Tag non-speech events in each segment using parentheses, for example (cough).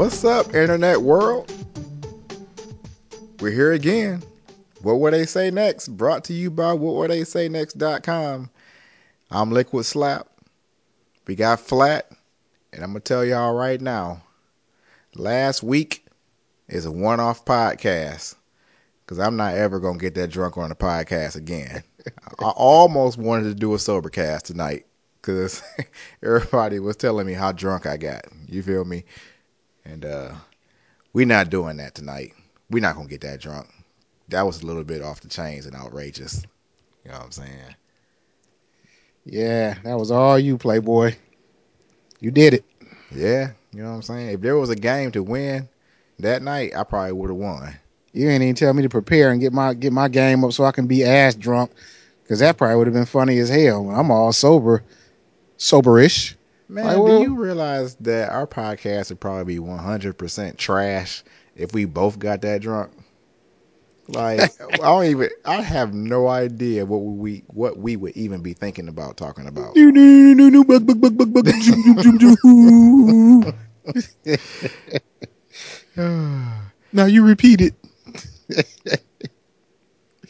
What's up, internet world? We're here again. What Would they say next? Brought to you by whatwilltheysaynext.com. I'm Liquid Slap. We got flat, and I'm gonna tell y'all right now. Last week is a one-off podcast because I'm not ever gonna get that drunk on the podcast again. I almost wanted to do a sober cast tonight because (laughs) everybody was telling me how drunk I got. You feel me? And uh, we're not doing that tonight. We're not gonna get that drunk. That was a little bit off the chains and outrageous. You know what I'm saying? Yeah, that was all you, Playboy. You did it. Yeah, you know what I'm saying. If there was a game to win that night, I probably would have won. You ain't even tell me to prepare and get my get my game up so I can be ass drunk, because that probably would have been funny as hell. When I'm all sober, soberish. Man, do you realize that our podcast would probably be 100% trash if we both got that drunk? Like, (laughs) I don't even. I have no idea what we what we would even be thinking about talking about. (laughs) Now you repeat it.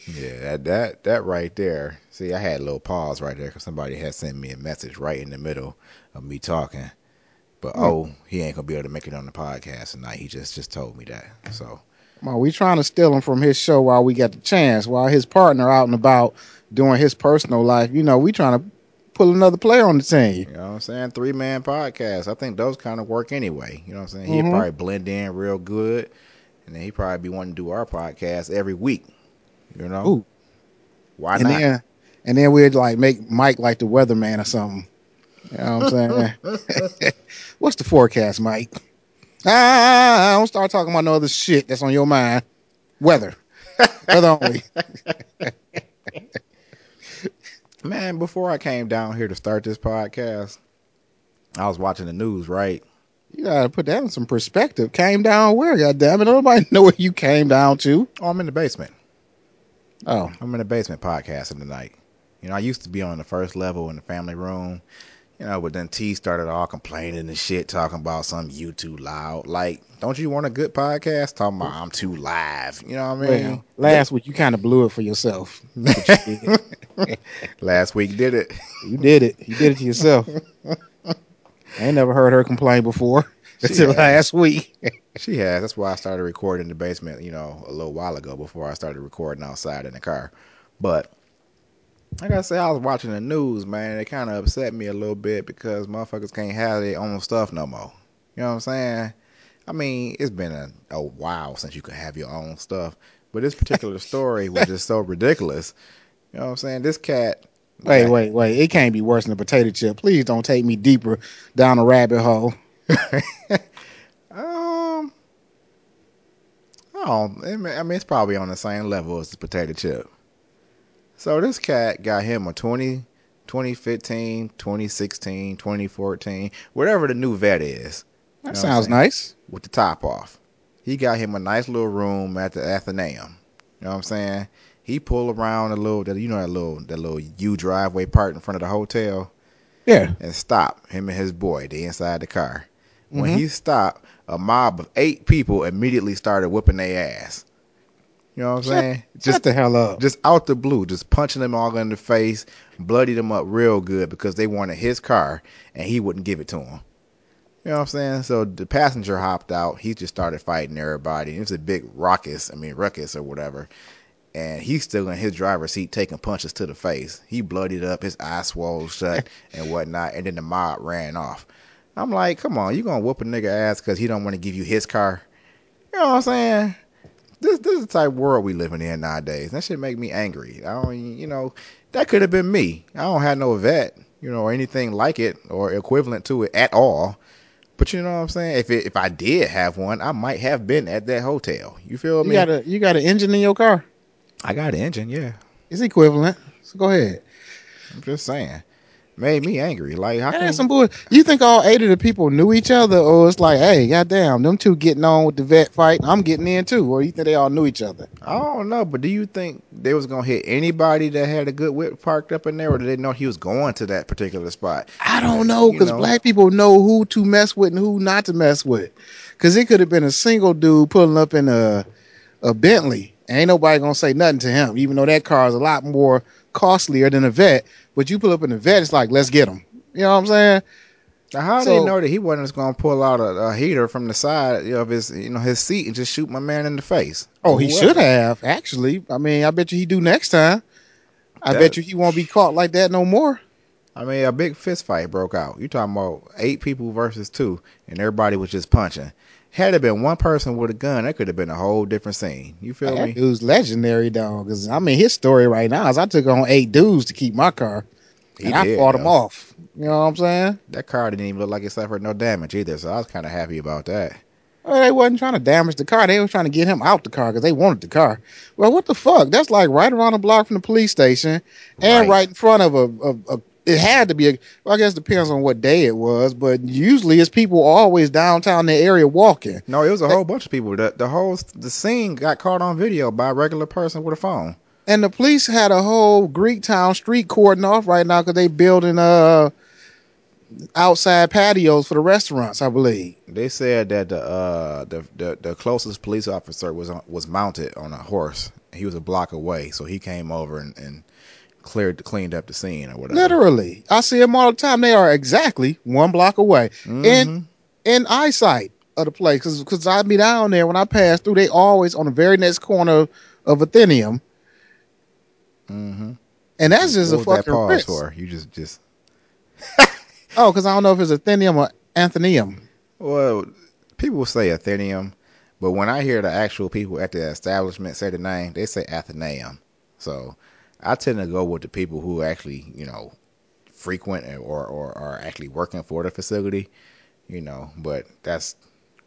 Yeah, that that that right there. See, I had a little pause right there because somebody had sent me a message right in the middle of me talking. But Hmm. oh, he ain't gonna be able to make it on the podcast tonight. He just just told me that. So on, we trying to steal him from his show while we got the chance, while his partner out and about doing his personal life. You know, we trying to pull another player on the team. you know what I'm saying? Three man podcast. I think those kind of work anyway. You know what I'm saying? He'd Mhm. probably blend in real good, and then he'd probably be wanting to do our podcast every week. You know? Ooh. Why and not? then and then we'd like make Mike like the weatherman or something. You know what I'm saying? (laughs) What's the forecast, Mike? Ah, don't start talking about no other shit that's on your mind. Weather. Weather only. (laughs) Man, before I came down here to start this podcast, I was watching the news. Right? You gotta put that in some perspective. Came down where? God damn it. Nobody know where you came down to. Oh, I'm in the basement. Oh. I'm in the basement podcasting tonight. You know, I used to be on the first level in the family room, you know, but then T started all complaining and shit, talking about some you too loud. Like, don't you want a good podcast? Talking about I'm too live. You know what I mean? Well, last week you kind of blew it for yourself. You. (laughs) Last week did it. you did it. You did it to yourself. I ain't never heard her complain before until last week. She has. That's why I started recording in the basement, you know, a little while ago before I started recording outside in the car. But like I said, I was watching the news, man. It kind of upset me a little bit because motherfuckers can't have their own stuff no more. You know what I'm saying? I mean, it's been a, a while since you could have your own stuff. But this particular (laughs) story was just so ridiculous. You know what I'm saying? This cat. Wait, wait, wait. It can't be worse than a potato chip. Please don't take me deeper down a rabbit hole. (laughs) Um, I don't. I mean, I mean, it's probably on the same level as the potato chip. So this cat got him a 20, 2015, 2016, 2014, whatever the new vet is. That You know sounds nice. with the top off. He got him a nice little room at the Athenaeum. You know what I'm saying? He pulled around a little, that you know that little that little U driveway part in front of the hotel Yeah. and stop him and his boy. They inside the car. When Mhm. he stopped, a mob of eight people immediately started whipping their ass. You know what I'm saying? Shut Just the hell up. just out the blue, just punching them all in the face, bloodied them up real good because they wanted his car and he wouldn't give it to them. You know what I'm saying? So the passenger hopped out. He just started fighting everybody. It was a big ruckus, I mean ruckus or whatever. And he's still in his driver's seat taking punches to the face. He bloodied up, his eyes swole shut (laughs) and whatnot. And then the mob ran off. I'm like, come on, you gonna whoop a nigga ass because he don't want to give you his car? You know what I'm saying? This this is the type of world we living in nowadays. That should make me angry. I don't, you know, that could have been me. I don't have no vet, you know, or anything like it or equivalent to it at all. But you know what I'm saying? If it, if I did have one, I might have been at that hotel. You feel You me? got a you got an engine in your car. I got an engine, yeah. It's equivalent. So go ahead. I'm just saying. Made me angry. Like how can some bull. You think all eight of the people knew each other, or it's like, hey, goddamn, them two getting on with the vet fight, I'm getting in too, or you think they all knew each other? I don't know, but do you think they was gonna hit anybody that had a good whip parked up in there, or did they know he was going to that particular spot? I don't know You because know. black people know who to mess with and who not to mess with. Because it could have been a single dude pulling up in a a Bentley. Ain't nobody gonna say nothing to him, even though that car is a lot more costlier than a vet. But you pull up in a vet, it's like, let's get him. You know what I'm saying? Now, how So- they know that he wasn't just gonna pull out a, a heater from the side of his, you know, his seat and just shoot my man in the face? Oh, he should have actually. I mean, I bet you he do next time. I That- bet you he won't be caught like that no more. I mean, a big fist fight broke out. You talking about eight people versus two, and everybody was just punching. Had it been one person with a gun, that could have been a whole different scene. You feel That me? dude's legendary, dog. Because I mean, his story right now is I took on eight dudes to keep my car, He and I did, fought them off. You know what I'm saying? That car didn't even look like it suffered no damage either, so I was kind of happy about that. Well, they wasn't trying to damage the car. They was trying to get him out the car because they wanted the car. Well, what the fuck? That's like right around the block from the police station, and Right. right, in front of a, a, a. It had to be a. Well, I guess it depends on what day it was, but usually it's people always downtown the area walking. No, it was a whole bunch of people. The, the whole the scene got caught on video by a regular person with a phone. And the police had a whole Greektown street cordon off right now because they building uh outside patios for the restaurants, I believe. They said that the uh the the, the closest police officer was on, was mounted on a horse. He was a block away, so he came over and, and cleared cleaned up the scene or whatever. Literally, I see them all the time. They are exactly one block away Mhm. in in eyesight of the place. Because I'd be down there when I pass through, they always on the very next corner of Athenium, Mhm. and that's just what a was that fucking pause for? You just just (laughs) Oh, because I don't know if it's Athenium or Anthenium. well, people say Athenium, but when I hear the actual people at the establishment say the name, they say Athenaeum. So I tend to go with the people who actually, you know, frequent or or are actually working for the facility, you know. But that's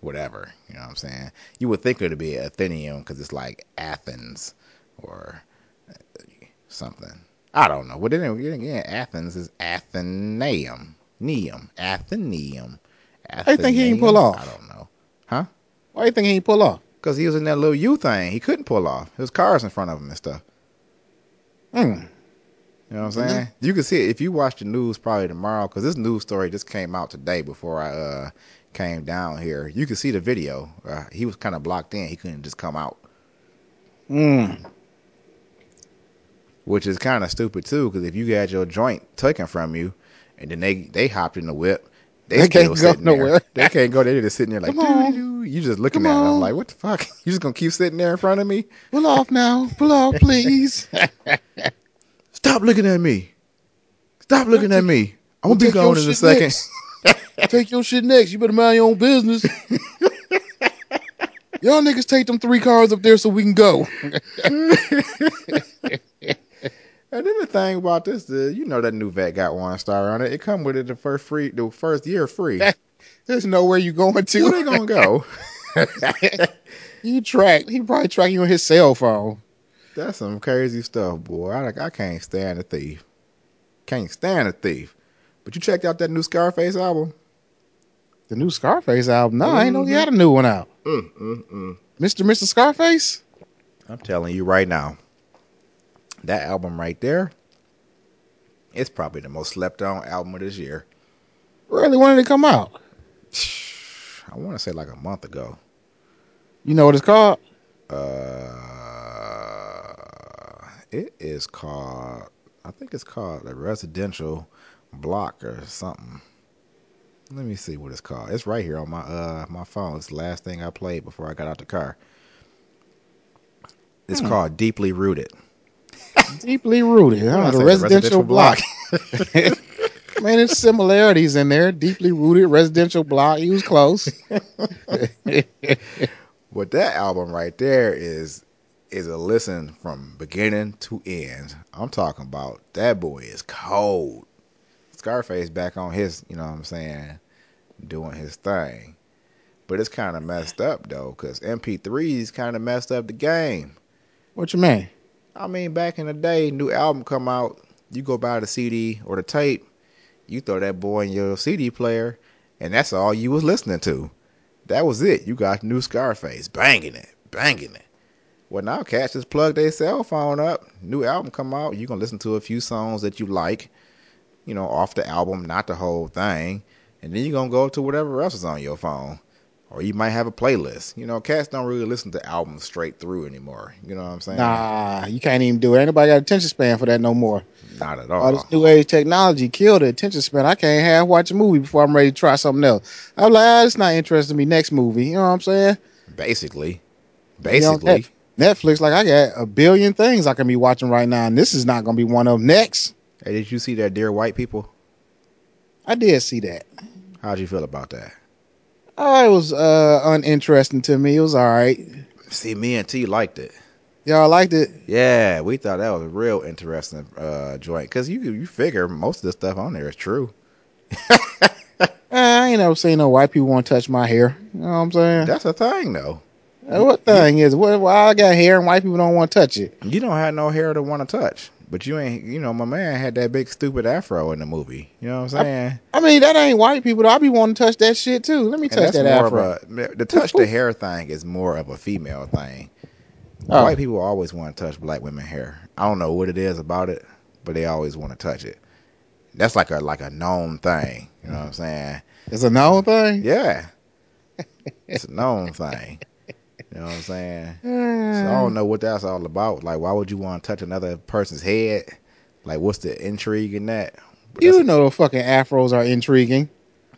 whatever, you know what I'm saying. You would think it'd be Athenium because it's like Athens or uh, something. I don't know. But then again, Athens is Athenaeum, Neum, Athenaeum. How you think he can pull off? I don't know. Huh? Why do you think he ain't pull off? Because he was in that little U thing. He couldn't pull off. There was cars in front of him and stuff. Hmm. You know what I'm Mhm. saying? You can see it if you watch the news probably tomorrow because this news story just came out today before I uh, came down here. You can see the video. Uh, he was kind of blocked in. He couldn't just come out, Hmm. which is kind of stupid too. Because if you got your joint taken from you, and then they they hopped in the whip, they, They still can't go sitting there. nowhere. They can't go. They're just sitting there like. You just looking Come at them on. like, what the fuck? (laughs) You just gonna keep sitting there in front of me? Pull off now. Pull off, please. (laughs) Stop looking at me. Stop looking at me. I'm gonna be take your gone in a shit second. next. take your shit next. You better mind your own business. (laughs) Y'all niggas take them three cars up there so we can go. And then the thing about this, is, you know that new vet got one star on it. It come with it the first free, the first year free. There's nowhere you going to. Where they gonna (laughs) go? (laughs) you track. He probably track you on his cell phone. That's some crazy stuff, boy. I I can't stand a thief. Can't stand a thief. But you checked out that new Scarface album? The new Scarface album. No, I ain't know he Mhm. had a new one out. Mm, mm, mm. Mr. Mr. Scarface? I'm telling you right now, that album right there, it's probably the most slept on album of this year. Really? When did it come out? I want to say like a month ago. You know what it's called? Uh, it is called. I think it's called a residential block or something. Let me see what it's called. It's right here on my uh my phone. It's the last thing I played before I got out the car. It's Hmm. called Deeply Rooted. Deeply rooted. (laughs) Huh? The residential, residential block. (laughs) Man, there's similarities in there. Deeply rooted residential block. He was close. (laughs) But that album right there is is a listen from beginning to end. I'm talking about that boy is cold. Scarface back on his, you know what I'm saying, doing his thing. But it's kind of messed up though, cause MP3s kind of messed up the game. what you mean? I mean, back in the day, new album come out, you go buy the CD or the tape, You throw that boy in your CD player, and that's all you was listening to. That was it. You got new Scarface, banging it, banging it. Well, now cats just plug their cell phone up. New album come out. You can listen to a few songs that you like, you know, off the album, not the whole thing, and then you're gonna go to whatever else is on your phone or you might have a playlist. You know, cats don't really listen to albums straight through anymore. You know what I'm saying? Nah, you can't even do it. Anybody got attention span for that no more. Not at All all. this new age technology killed the attention span. I can't have watch a movie before I'm ready to try something else. I'm like, ah, it's not interesting to me. Next movie, you know what I'm saying? Basically, You know, basically, Netflix, like I got a billion things I can be watching right now, and this is not gonna be one of them. Next, hey, did you see that Dear White People? I did see that. How'd you feel about that? Oh, it was uh uninteresting to me. It was all right. See, me and T liked it. Y'all liked it. Yeah, we thought that was a real interesting uh, joint because you you figure most of the stuff on there is true. (laughs) Uh, I ain't never seen no white people want to touch my hair. You know what I'm saying? That's a thing though. Uh, what thing is? What? Why I got hair and white people don't want to touch it? You don't have no hair to want to touch, but you ain't. You know, my man had that big stupid afro in the movie. You know what I'm saying? I mean, that ain't white people. I be wanting to touch that shit too. Let me And touch that afro. a the touch the hair thing is more of a female thing. Oh. White people always want to touch black women hair. I don't know what it is about it, but they always want to touch it. That's like a like a known thing. You know what I'm saying? It's a known thing. Yeah, it's a known thing. You know what I'm saying? So I Uh, don't know what that's all about. Like, why would you want to touch another person's head? Like, what's the intrigue in that? But you know, fucking afros are intriguing.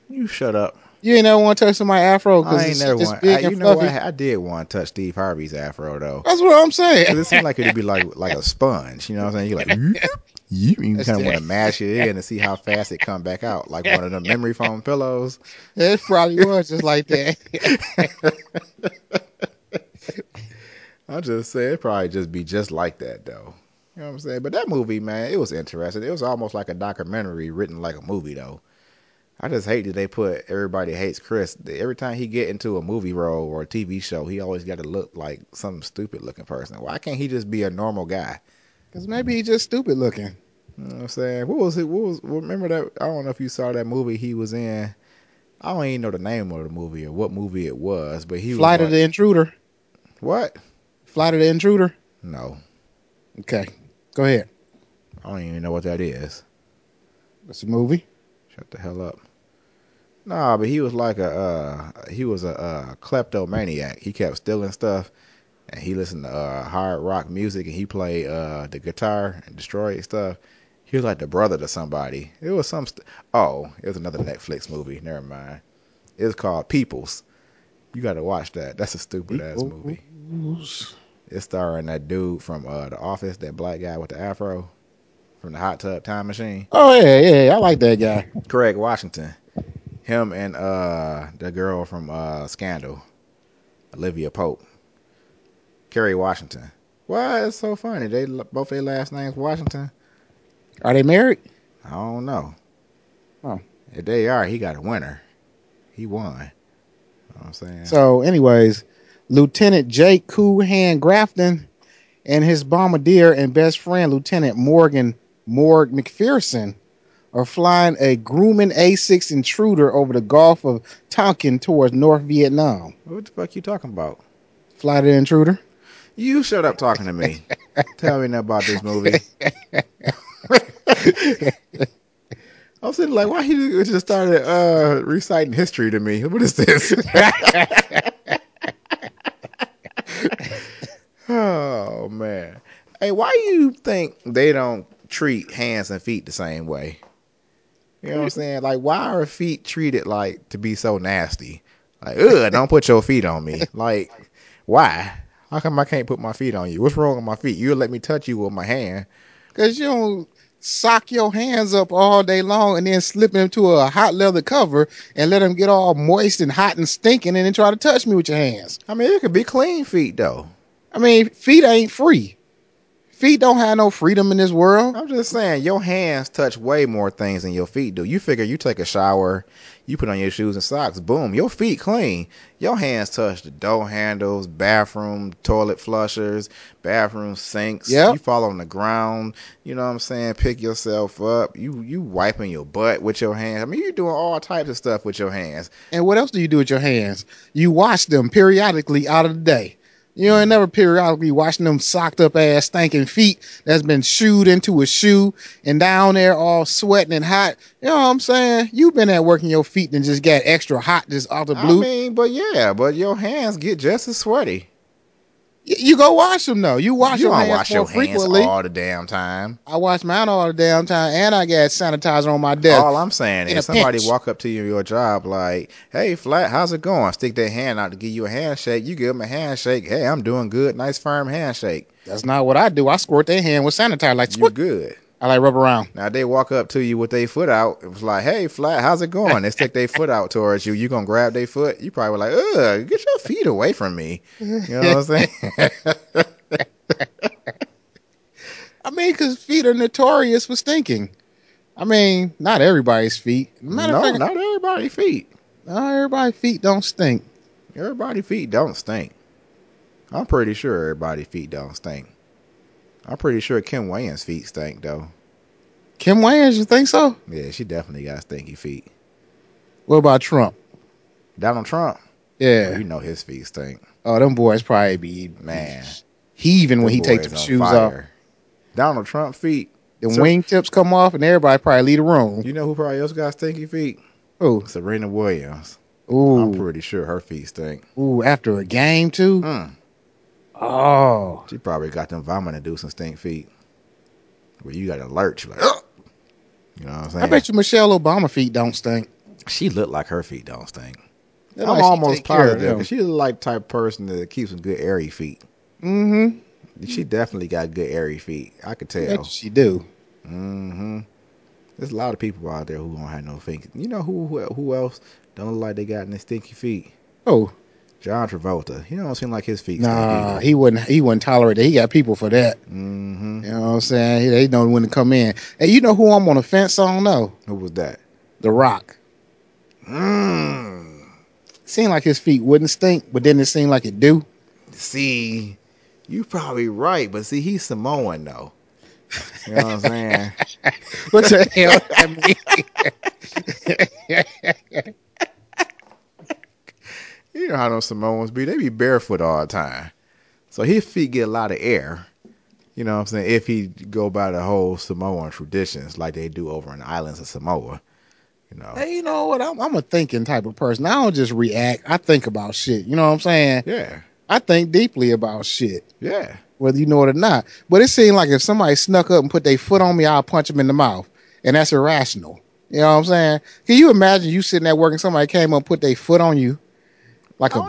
you shut up. You ain't never want to touch my afro because it's, never want. big I, you and know fluffy. what? I did want to touch Steve Harvey's afro though. That's what I'm saying. it seemed like it'd be like like a sponge. You know what I'm saying? You're like, you, you kind of want to mash it in and see how fast it come back out, like one of the memory foam pillows. it probably was just like that. (laughs) I'm just saying, it probably just be just like that though. You know what I'm saying? But that movie, man, it was interesting. It was almost like a documentary written like a movie though. I just hate that they put everybody hates Chris. Every time he get into a movie role or a TV show, he always got to look like some stupid looking person. Why can't he just be a normal guy? Because maybe he's just stupid looking. You know what I'm saying? What was it? What was? Remember that? I don't know if you saw that movie he was in. I don't even know the name of the movie or what movie it was, but he Flight was of like, the Intruder. what? Flight of the Intruder. No, Okay, go ahead. I don't even know what that is. It's a movie. Shut the hell up. Nah, but he was like a uh, he was a uh, kleptomaniac. He kept stealing stuff, and he listened to uh, hard rock music, and he played uh, the guitar and destroyed stuff. He was like the brother to somebody. It was some. St- oh, it was another Netflix movie. Never mind. It was called Peeples. You got to watch that. That's a stupid ass movie. It's starring that dude from uh, The Office, that black guy with the afro from the Hot Tub Time Machine. Oh yeah, yeah, yeah. I like that guy. (laughs) Craig Washington. Him and uh the girl from uh Scandal, Olivia Pope. Kerry Washington. Why it's so funny? They both their last names Washington. Are they married? I don't know. Oh. If they are, he got a winner. He won. You know what I'm saying? So, anyways, Lieutenant Jake Cool Hand Grafton and his bombardier and best friend, Lieutenant Morgan Morg McPherson, are flying a Grumman A6 intruder over the Gulf of Tonkin towards North Vietnam. what the fuck you talking about? Fly the intruder. You shut up talking to me. (laughs) Tell me about this movie. (laughs) I was sitting like, why he just started uh, reciting history to me? What is this? (laughs) (laughs) oh man, hey, why you think they don't treat hands and feet the same way? You know what I'm saying? Like, why are feet treated like to be so nasty? Like, ugh, don't put your feet on me. Like, why? How come I can't put my feet on you? What's wrong with my feet? You'll let me touch you with my hand. Because you don't sock your hands up all day long and then slip them into a hot leather cover and let them get all moist and hot and stinking and then try to touch me with your hands. I mean, it could be clean feet though. I mean, feet ain't free. Feet don't have no freedom in this world. I'm just saying, your hands touch way more things than your feet do. You figure you take a shower, you put on your shoes and socks, boom, your feet clean. Your hands touch the door handles, bathroom, toilet flushers, bathroom sinks. Yep. You fall on the ground, you know what I'm saying? Pick yourself up. You you wiping your butt with your hands. I mean, you're doing all types of stuff with your hands. And what else do you do with your hands? You wash them periodically out of the day. You ain't never periodically watching them socked up ass stinking feet that's been shoed into a shoe and down there all sweating and hot. You know what I'm saying? You've been at working your feet and just got extra hot just off the blue. I mean, but yeah, but your hands get just as sweaty. You go wash them though. You wash you your don't hands wash more your frequently. hands all the damn time. I wash mine all the damn time, and I got sanitizer on my desk. All I'm saying is somebody pinch. walk up to you in your job like, "Hey, flat, how's it going?" Stick their hand out to give you a handshake. You give them a handshake. Hey, I'm doing good. Nice firm handshake. That's not what I do. I squirt their hand with sanitizer like You squirt. good. I like rub around. Now they walk up to you with their foot out. It was like, "Hey, flat, how's it going?" They stick their foot out towards you. You gonna grab their foot? You probably like, "Ugh, get your feet away from me." You know what I'm saying? (laughs) I mean, because feet are notorious for stinking. I mean, not everybody's feet. Matter no, of fact, not everybody's feet. not everybody's feet don't stink. Everybody feet don't stink. I'm pretty sure everybody feet don't stink. I'm pretty sure Kim Wayans' feet stink though. Kim Wayans, you think so? Yeah, she definitely got stinky feet. What about Trump? Donald Trump, Yeah. you know his feet stink. Oh, them boys probably be Man, heaving when he take boys the shoes off. Donald Trump feet. The So- wingtips come off, and everybody probably leave the room. You know who probably else got stinky feet? Ooh, Serena Williams. Ooh, I'm pretty sure her feet stink. ooh. After a game too. Mm, Oh, she probably got them vomit inducing stink feet. Where you got to lurch like, "Ugh." you know what I'm saying? I bet you Michelle Obama feet don't stink. she looked like her feet don't stink. They're I'm like almost take of positive them. 'cause she's the like type of person that keeps some good airy feet. Mm-hmm. She definitely got good airy feet. I could I bet tell. you she do. Mm-hmm. There's a lot of people out there who don't have no feet. You know who who, who else don't look like they got any stinky feet? Oh, John Travolta. He don't seem like his feet nah, he wouldn't. He wouldn't tolerate that. He got people for that. hmm You know what I'm saying? He, they know when to come in. And you know who I'm on the fence on? though? Who was that? The Rock. Mm. Seemed like his feet wouldn't stink, but then it seemed like it do. See, you probably right, but see, he's Samoan though. You know what I'm saying? (laughs) What the hell that (laughs) mean? (laughs) You know how those Samoans be. They be barefoot all the time. So his feet get a lot of air. You know what I'm saying? If he go by the whole Samoan traditions like they do over in the islands of Samoa. You know. hey, you know what? I'm, I'm a thinking type of person. I don't just react. I think about shit. You know what I'm saying? Yeah. I think deeply about shit, Yeah. whether you know it or not. But it seemed like if somebody snuck up and put their foot on me, I'll punch them in the mouth. And that's irrational. You know what I'm saying? Can you imagine you sitting there working, somebody came up and put their foot on you? Like a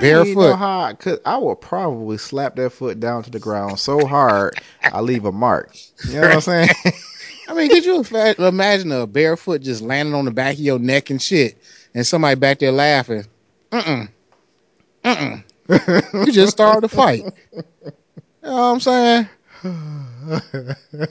how I, could, I would probably slap that foot down to the ground so hard I leave a mark. You know what I'm saying? (laughs) I mean, could you imagine a barefoot just landing on the back of your neck and shit, and somebody back there laughing? Mm-mm. Mm-mm. you just started a fight. You know what I'm saying? (sighs)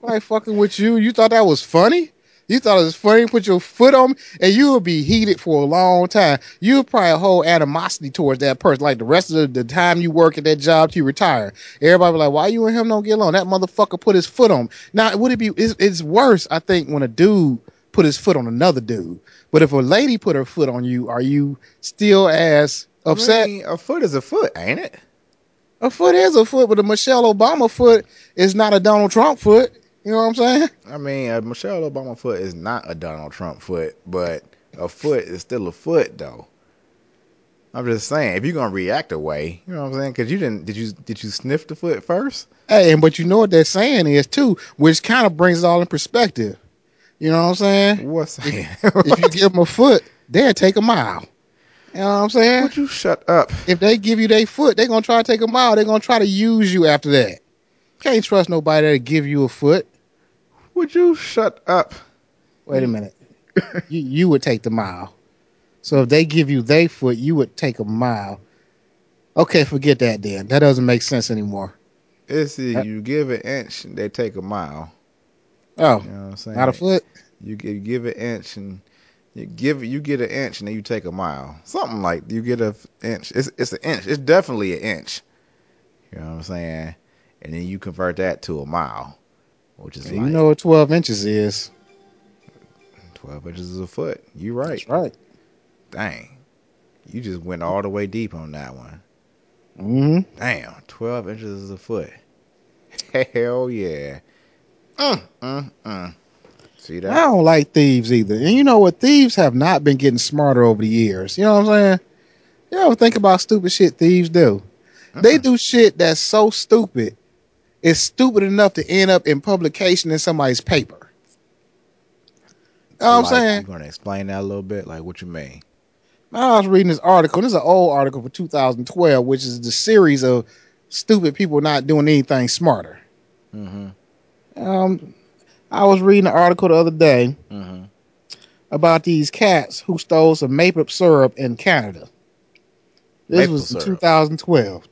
Like fucking with you. You thought that was funny? You thought it was funny put your foot on me, and you would be heated for a long time. You would probably hold animosity towards that person, like the rest of the, the time you work at that job till you retire. Everybody be like, "Why you and him don't get along?" That motherfucker put his foot on. Me. Now, would it be? It's, it's worse, I think, when a dude put his foot on another dude. But if a lady put her foot on you, are you still as upset? I mean, a foot is a foot, ain't it? A foot is a foot, but a Michelle Obama foot is not a Donald Trump foot. You know what I'm saying? I mean, a Michelle Obama foot is not a Donald Trump foot, but a foot is still a foot, though. I'm just saying, if you're gonna react away, you know what I'm saying? Because you didn't, did you did you sniff the foot first? Hey, and but you know what they're saying is too, which kind of brings it all in perspective. You know what I'm saying? What's saying? (laughs) if you give them a foot, they'll take a mile. You know what I'm saying? Would you shut up? If they give you their foot, they're gonna try to take a mile. They're gonna try to use you after that. Can't trust nobody to give you a foot. Would you shut up? Wait a minute. (laughs) you you would take the mile. So if they give you their foot, you would take a mile. Okay, forget that then. That doesn't make sense anymore. It's uh, you give an inch, they take a mile. Oh, You know what I'm saying? not a foot. You give, you give an inch and you give you get an inch and then you take a mile. Something like you get an inch. It's it's an inch. It's definitely an inch. You know what I'm saying? And then you convert that to a mile, which is You like know what 12 inches is. 12 inches is a foot. You right. That's right. Dang. You just went all the way deep on that one. hmm Damn, 12 inches is a foot. (laughs) Hell yeah. Mm, mm, mm. See that I don't like thieves either. And you know what? Thieves have not been getting smarter over the years. You know what I'm saying? You ever think about stupid shit thieves do? They Mm-mm. do shit that's so stupid. It's stupid enough to end up in publication in somebody's paper. You know what I'm Like, saying? You gonna explain that a little bit? Like what you mean? I was reading this article. This is an old article for 2012, which is the series of stupid people not doing anything smarter. Mm-hmm. Um, I was reading an article the other day Mm-hmm. about these cats who stole some maple syrup in Canada. This Maple was in syrup. 2012.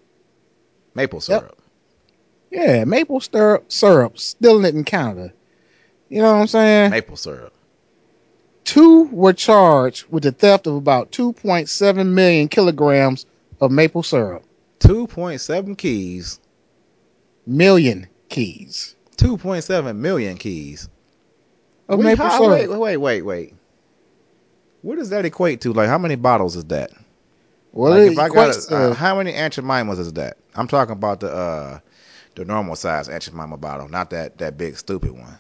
Maple syrup. Yeah, maple syrup, syrup, stealing it in Canada. You know what I'm saying? Maple syrup. Two were charged with the theft of about 2.7 million kilograms of maple syrup. Two point seven keys. Million keys Two point seven million keys. of Wait, maple how- syrup. wait, wait, wait, wait. What does that equate to? Like how many bottles is that? Well, like if I got a, uh, how many Aunt Jemimas is that? I'm talking about the uh the normal size Jemima bottle, not that that big stupid one.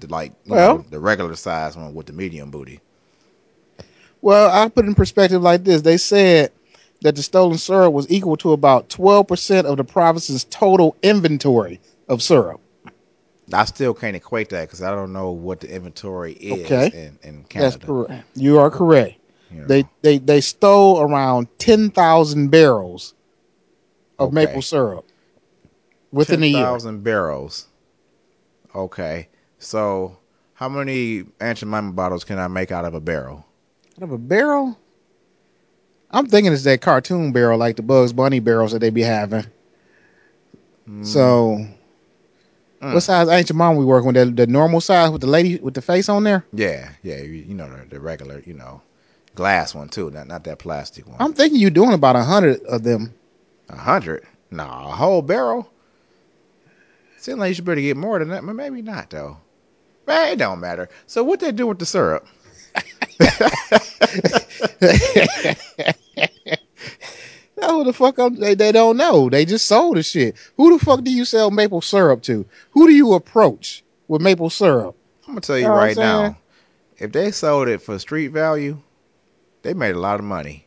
The like you Well- know, the regular size one with the medium booty. Well, I put it in perspective like this. They said that the stolen syrup was equal to about 12% of the province's total inventory of syrup. I still can't equate that because I don't know what the inventory is Okay. in, in That's Canada. correct. You are correct. you know. They they they stole around 10,000 barrels of Okay. maple syrup within a year. 10,000 barrels. Okay. So how many Aunt Jemima bottles can I make out of a barrel? Out of a barrel? I'm thinking it's that cartoon barrel like the Bugs Bunny barrels that they be having. Mm, So, Mm. what size ancient mom we working with? The, the normal size with the lady with the face on there? yeah, yeah, you, you know the, the regular, you know, glass one too, not not that plastic one. I'm thinking you're doing about a hundred of them. A hundred? Nah, a whole barrel. Seems like you should better get more than that, but maybe not though. Man, it don't matter. So what they do with the syrup? (laughs) No, who the fuck I'm, they, they don't know. They just sold the shit. Who the fuck do you sell maple syrup to? Who do you approach with maple syrup? I'm gonna tell you Know right now. If they sold it for street value, they made a lot of money.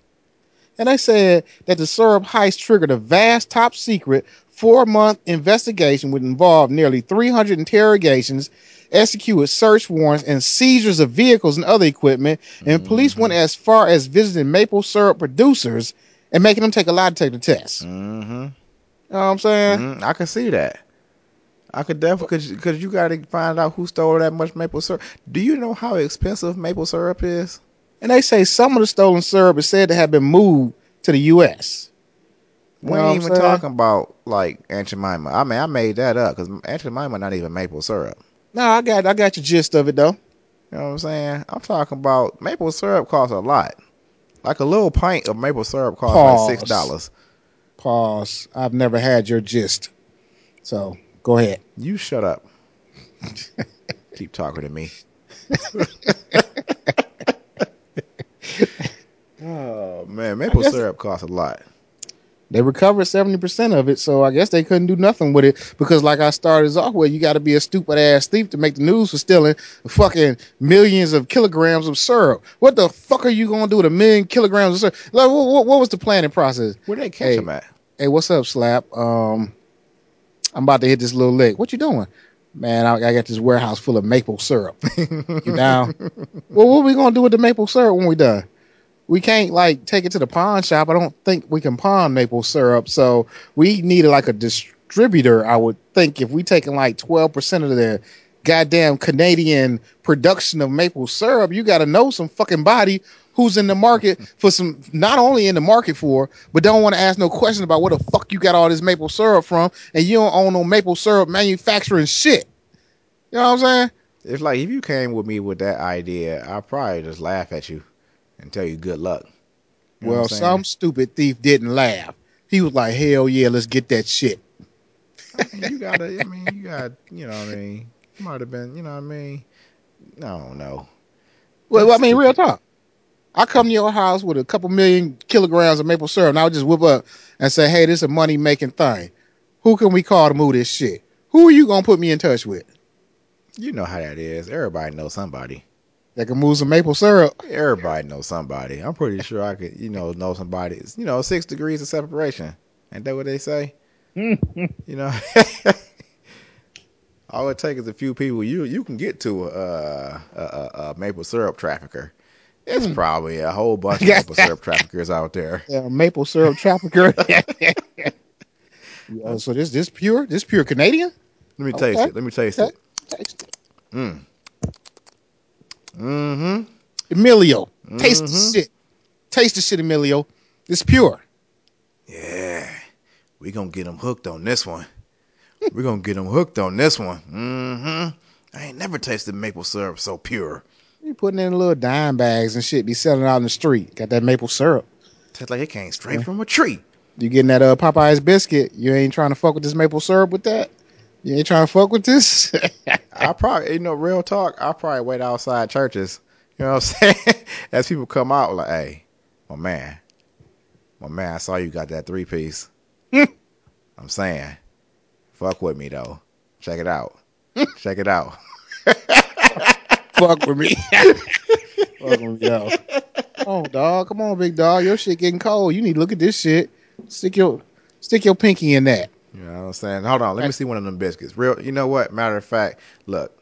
And they said that the syrup heist triggered a vast top secret four month investigation would involve nearly 300 interrogations, executed search warrants, and seizures of vehicles and other equipment. And police went as far as visiting maple syrup producers and making them take a lie detector test. Mm-hmm. You know what I'm saying? Mhm, I could see that. I could definitely because you got to find out who stole that much maple syrup. Do you know how expensive maple syrup is? And they say some of the stolen syrup is said to have been moved to the U.S. We ain't even talking about like Aunt Jemima. I mean, I made that up because Aunt Jemima not even maple syrup. No, I got I got your gist of it though. You know what I'm saying? I'm talking about maple syrup costs a lot. Like a little pint of maple syrup costs Pause. like six dollars. Pause. I've never had your gist. So go ahead. You shut up. (laughs) Keep talking to me. (laughs) oh man, maple syrup costs a lot. They recovered seventy percent of it, so I guess they couldn't do nothing with it because, like I started off with, you got to be a stupid ass thief to make the news for stealing fucking millions of kilograms of syrup. What the fuck are you gonna do with a million kilograms of syrup? Like, what, what, what was the planning process? Where they catch Hey. at? Hey, what's up, Slap? Um, I'm about to hit this little lick. What you doing? Man, I, I got this warehouse full of maple syrup. (laughs) You down? (laughs) well, what we gonna do with the maple syrup when we done? We can't like take it to the pawn shop. I don't think we can pawn maple syrup. So we need like a distributor. I would think if we taking like twelve percent of the goddamn Canadian production of maple syrup, you got to know some fucking body who's in the market for some, not only in the market for, but don't want to ask no question about where the fuck you got all this maple syrup from, and you don't own no maple syrup manufacturing shit. You know what I'm saying? It's like if you came with me with that idea, I'd probably just laugh at you and tell you good luck. You well, what I'm saying? some stupid thief didn't laugh. He was like, "Hell yeah, let's get that shit." You gotta. I mean, you got. You know what I mean? Might have been. You know what I mean? I don't know. Well, That's I mean, real talk. I come to your house with a couple million kilograms of maple syrup, and I'll just whip up and say, "Hey, this is a money making thing. Who can we call to move this shit? Who are you gonna put me in touch with You know how that is. Everybody knows somebody. That can move some maple syrup?" Everybody knows somebody. I'm pretty sure I could. You know, know somebody. You know, six degrees of separation. Ain't that what they say? (laughs) You know. (laughs) All it takes is a few people. You you can get to a, a, a, a maple syrup trafficker. It's Hmm. probably a whole bunch of (laughs) maple syrup traffickers out there. Yeah, maple syrup trafficker. Oh, so this this pure? This pure Canadian? Let me taste it. Let me taste Okay. it. Taste it. Mm. Mm-hmm. Emilio, taste the shit. Taste the shit, Emilio. It's pure. Yeah. We gonna get them hooked on this one. we gonna get them hooked on this one. Mm-hmm. I ain't never tasted maple syrup so pure. You putting it in little dime bags and shit, be selling out in the street. Got that maple syrup. Tastes like it came straight Yeah. from a tree. You getting that uh Popeye's biscuit? You ain't trying to fuck with this maple syrup with that? You ain't trying to fuck with this? (laughs) I probably, you know, real talk. I probably wait outside churches. You know what I'm saying? (laughs) As people come out, like, hey, my man, my man, I saw you got that three piece. (laughs) I'm saying, fuck with me though. Check it out. Check it out. fuck with me. fuck with me, yo. Come on, dog. Come on, big dog. Your shit getting cold. You need to look at this shit. Stick your stick your pinky in that. You know what I'm saying? Hold on, let me see one of them biscuits. Real, you know what? Matter of fact, look,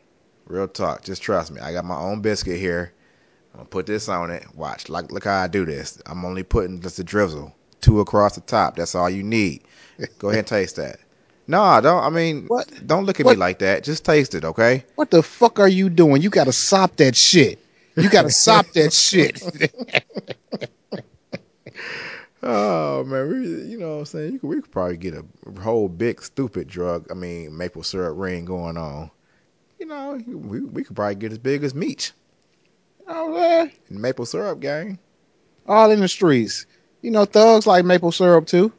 real talk. Just trust me. I got my own biscuit here. I'm gonna put this on it. Watch, like, look how I do this. I'm only putting just a drizzle, two across the top. That's all you need. Go ahead and taste that. (laughs) No, don't. I mean, What? don't look at What? me like that. Just taste it, okay? What the fuck are you doing? You gotta sop that shit. You gotta (laughs) sop that shit. (laughs) Oh man, we, you know what I'm saying? You could, we could probably get a whole big stupid drug. I mean, maple syrup ring going on. You know, we we could probably get as big as Meech oh man. maple syrup gang. All in the streets. You know, thugs like maple syrup too.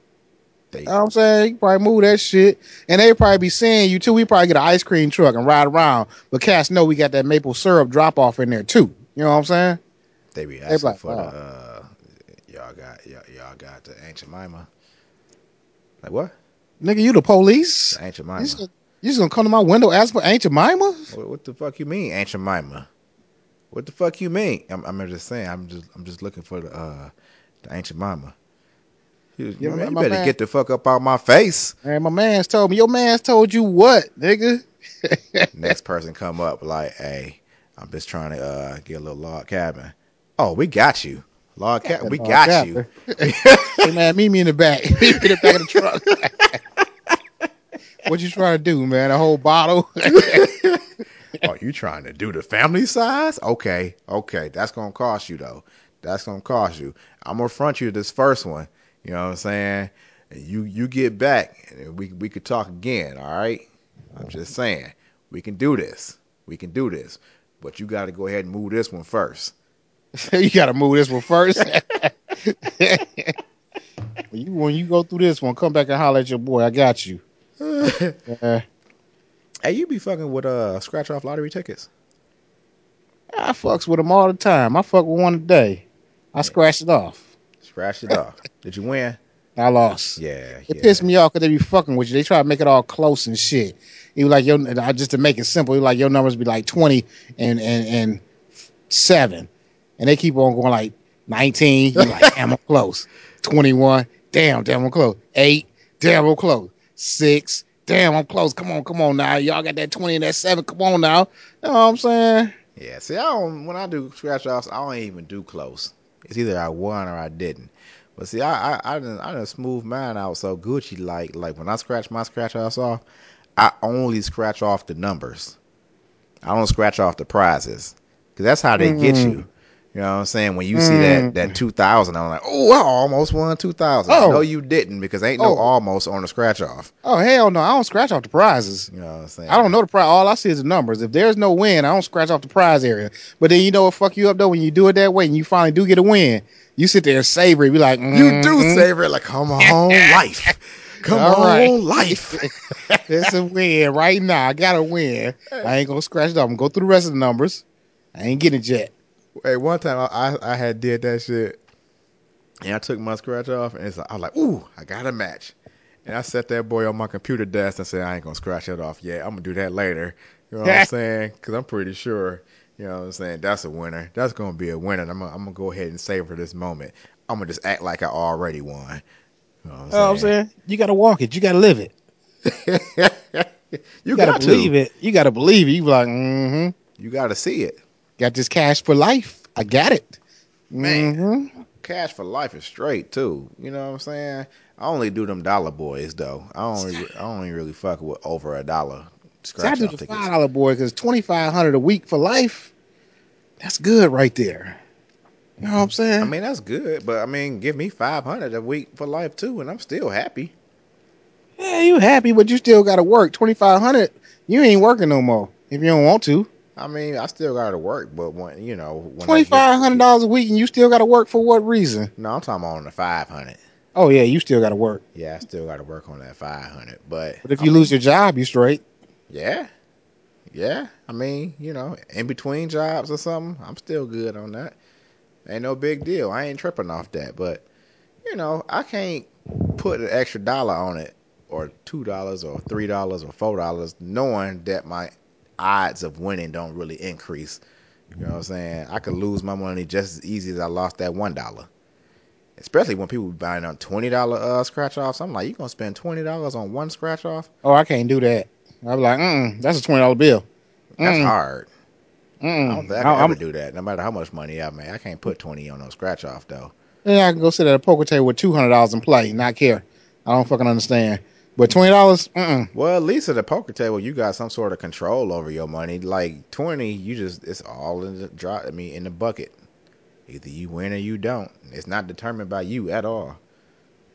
They You know what I'm saying? You probably move that shit. And they probably be seeing you too. We probably get an ice cream truck and ride around. But cats know we got that maple syrup drop off in there too. You know what I'm saying? they be asking like, for oh. the uh, y'all got y'all, y'all got the ancient Mima. Like what? Nigga, you the police? The ancient You Mima. just, gonna- you just gonna come to my window ask for Aunt Jemima? What, what the fuck you mean, ancient Mima? What the fuck you mean? I'm, I'm just saying. I'm just I'm just looking for the uh the ancient Mima. You, Yeah, man, you better man- get the fuck up out my face. Man, my man's told me. Your man's told you what, nigga? (laughs) Next person come up like, hey, I'm just trying to uh get a little log cabin. Oh, we got you. Log cabin. We got cabin. you. (laughs) Hey man, meet me in the back. (laughs) meet me in the back of the truck. (laughs) what you trying to do, man? A whole bottle? Are oh, you trying to do the family size? Okay, okay. That's gonna cost you though. That's gonna cost you. I'm gonna front you this first one. You know what I'm saying? And you you get back and we we could talk again, all right? I'm just saying. We can do this. We can do this. But you gotta go ahead and move this one first. (laughs) you got to move this one first. (laughs) when you when you go through this one, come back and holler at your boy. I got you. (laughs) Uh, Hey, you be fucking with uh scratch off lottery tickets. I fucks with them all the time. I fuck with one a day. I scratched it off. Scratch it off. Did you win? I lost. Yeah, It yeah. pissed me off because they be fucking with you. They try to make it all close and shit. You like your I- just to make it simple. Like your numbers be like twenty and and and seven, and they keep on going like nineteen. You like (laughs) damn I'm close. Twenty one. Damn, damn I'm close. Eight. Damn I'm close. Six. Damn I'm close. Come on, come on now. Y'all got that twenty and that seven. Come on now. You know what I'm saying? Yeah, see, I don't. When I do scratch offs, I don't even do close. It's either I won or I didn't. But see, I I I done, I done smooth mine out so Gucci like like when I scratch my scratch offs off, I only scratch off the numbers. I don't scratch off the prizes because that's how they get Mm. you. You know what I'm saying? When you see that that two thousand, I'm like, oh, I almost won two thousand. Mm. Oh. No, you didn't because ain't no Oh. almost on the scratch off. Oh hell no! I don't scratch off the prizes. You know what I'm saying? I don't know the prize. All I see is the numbers. If there's no win, I don't scratch off the prize area. But then you know what fuck you up though when you do it that way and you finally do get a win. You sit there and savor it. Be like, You do "Mhm, savor it like, come on, (laughs) life. Come All on, right. life. (laughs) It's a win right now. I got to win. I ain't gonna scratch it off. I'm gonna go through the rest of the numbers. I ain't getting it yet. Hey, one time I, I I had did that shit, and I took my scratch off, and it's like, I was like, ooh, I got a match, and I set that boy on my computer desk and said, I ain't gonna scratch it off yet. I'm gonna do that later. You know what I'm (laughs) saying? Because I'm pretty sure, you know what I'm saying. That's a winner. That's gonna be a winner. I'm gonna, I'm gonna go ahead and savor this moment. I'm gonna just act like I already won. You know what I'm saying? I'm saying? You gotta walk it. You gotta live it. (laughs) you, You gotta got believe to. it. You gotta believe it. You be like, mm-hmm. You got to see it. Got this cash for life. I got it. Man. Mhm. Cash for life is straight too. You know what I'm saying? I only do them dollar boys though. I only I only really fuck with over a dollar See, I scratch do the tickets. five dollar boy because twenty five hundred a week for life. That's good right there. You know what I'm saying? I mean that's good, but I mean give me five hundred a week for life too, and I'm still happy. yeah, you happy, but you still got to work. Twenty five hundred, you ain't working no more if you don't want to. I mean I still got to work, but when you know when Twenty five hundred dollars a week, and you still got to work for what reason? No, I'm talking about on the five hundred. Oh yeah, you still got to work. Yeah, I still got to work on that five hundred. But But if I you mean, lose your job, you straight. yeah, yeah. I mean you know in between jobs or something, I'm still good on that. Ain't no big deal. I ain't tripping off that. But you know, I can't put an extra dollar on it, or two dollars, or three dollars, or four dollars, knowing that my odds of winning don't really increase. You know what I'm saying? I could lose my money just as easy as I lost that one dollar. Especially when people be buying on twenty dollar uh, scratch offs. I'm like, you gonna spend twenty dollars on one scratch off? Oh, I can't do that. I'm like, mm, that's a twenty dollar bill. That's Mm. hard. Mm. I don't think I can I'm- ever do that. No matter how much money I make, I can't put twenty on no scratch off though. Yeah, I can go sit at a poker table with two hundred dollars and play, not care. I don't fucking understand. But twenty dollars, Well, at least at the poker table, you got some sort of control over your money. Like twenty, you just it's all in the drop. I mean, in the bucket. Either you win or you don't. It's not determined by you at all.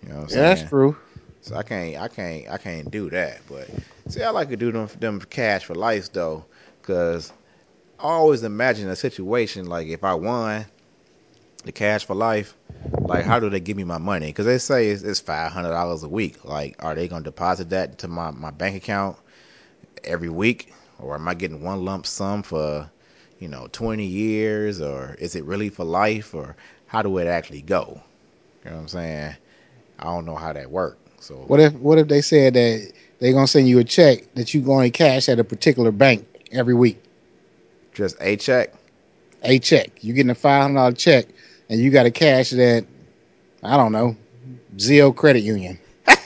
You know what I'm yeah, saying? that's true. So I can't, I can't, I can't do that. But see, I like to do them, them cash for life though, because I always imagine a situation like if I won the cash for life, like how do they give me my money? Because they say it's, it's five hundred dollars a week. Like, are they gonna deposit that to my my bank account every week, or am I getting one lump sum for, you know, twenty years, or is it really for life, or how do it actually go? You know what I'm saying? I don't know how that works. So What if what if they said that they're gonna send you a check that you going to cash at a particular bank every week? just a check. A check. You're getting a five hundred dollar check and you got to cash that, I don't know Zio Credit Union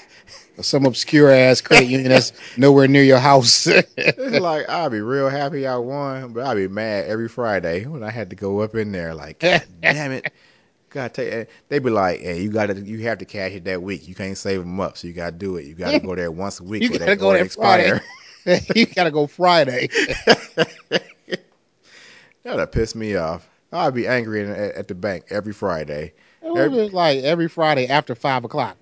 (laughs) or some obscure ass credit union that's nowhere near your house. (laughs) It's like I'll be real happy I won, but I'll be mad every Friday when I had to go up in there. Like, damn it, gotta take. Eh, they be like, "Hey, you gotta, you have to cash it that week. You can't save them up, so you gotta do it. You gotta go there once a week. You (laughs) gotta go there they expire." you got to go Friday. That'll piss me off. I'll be angry at, at the bank every Friday. It was like every Friday after five o'clock.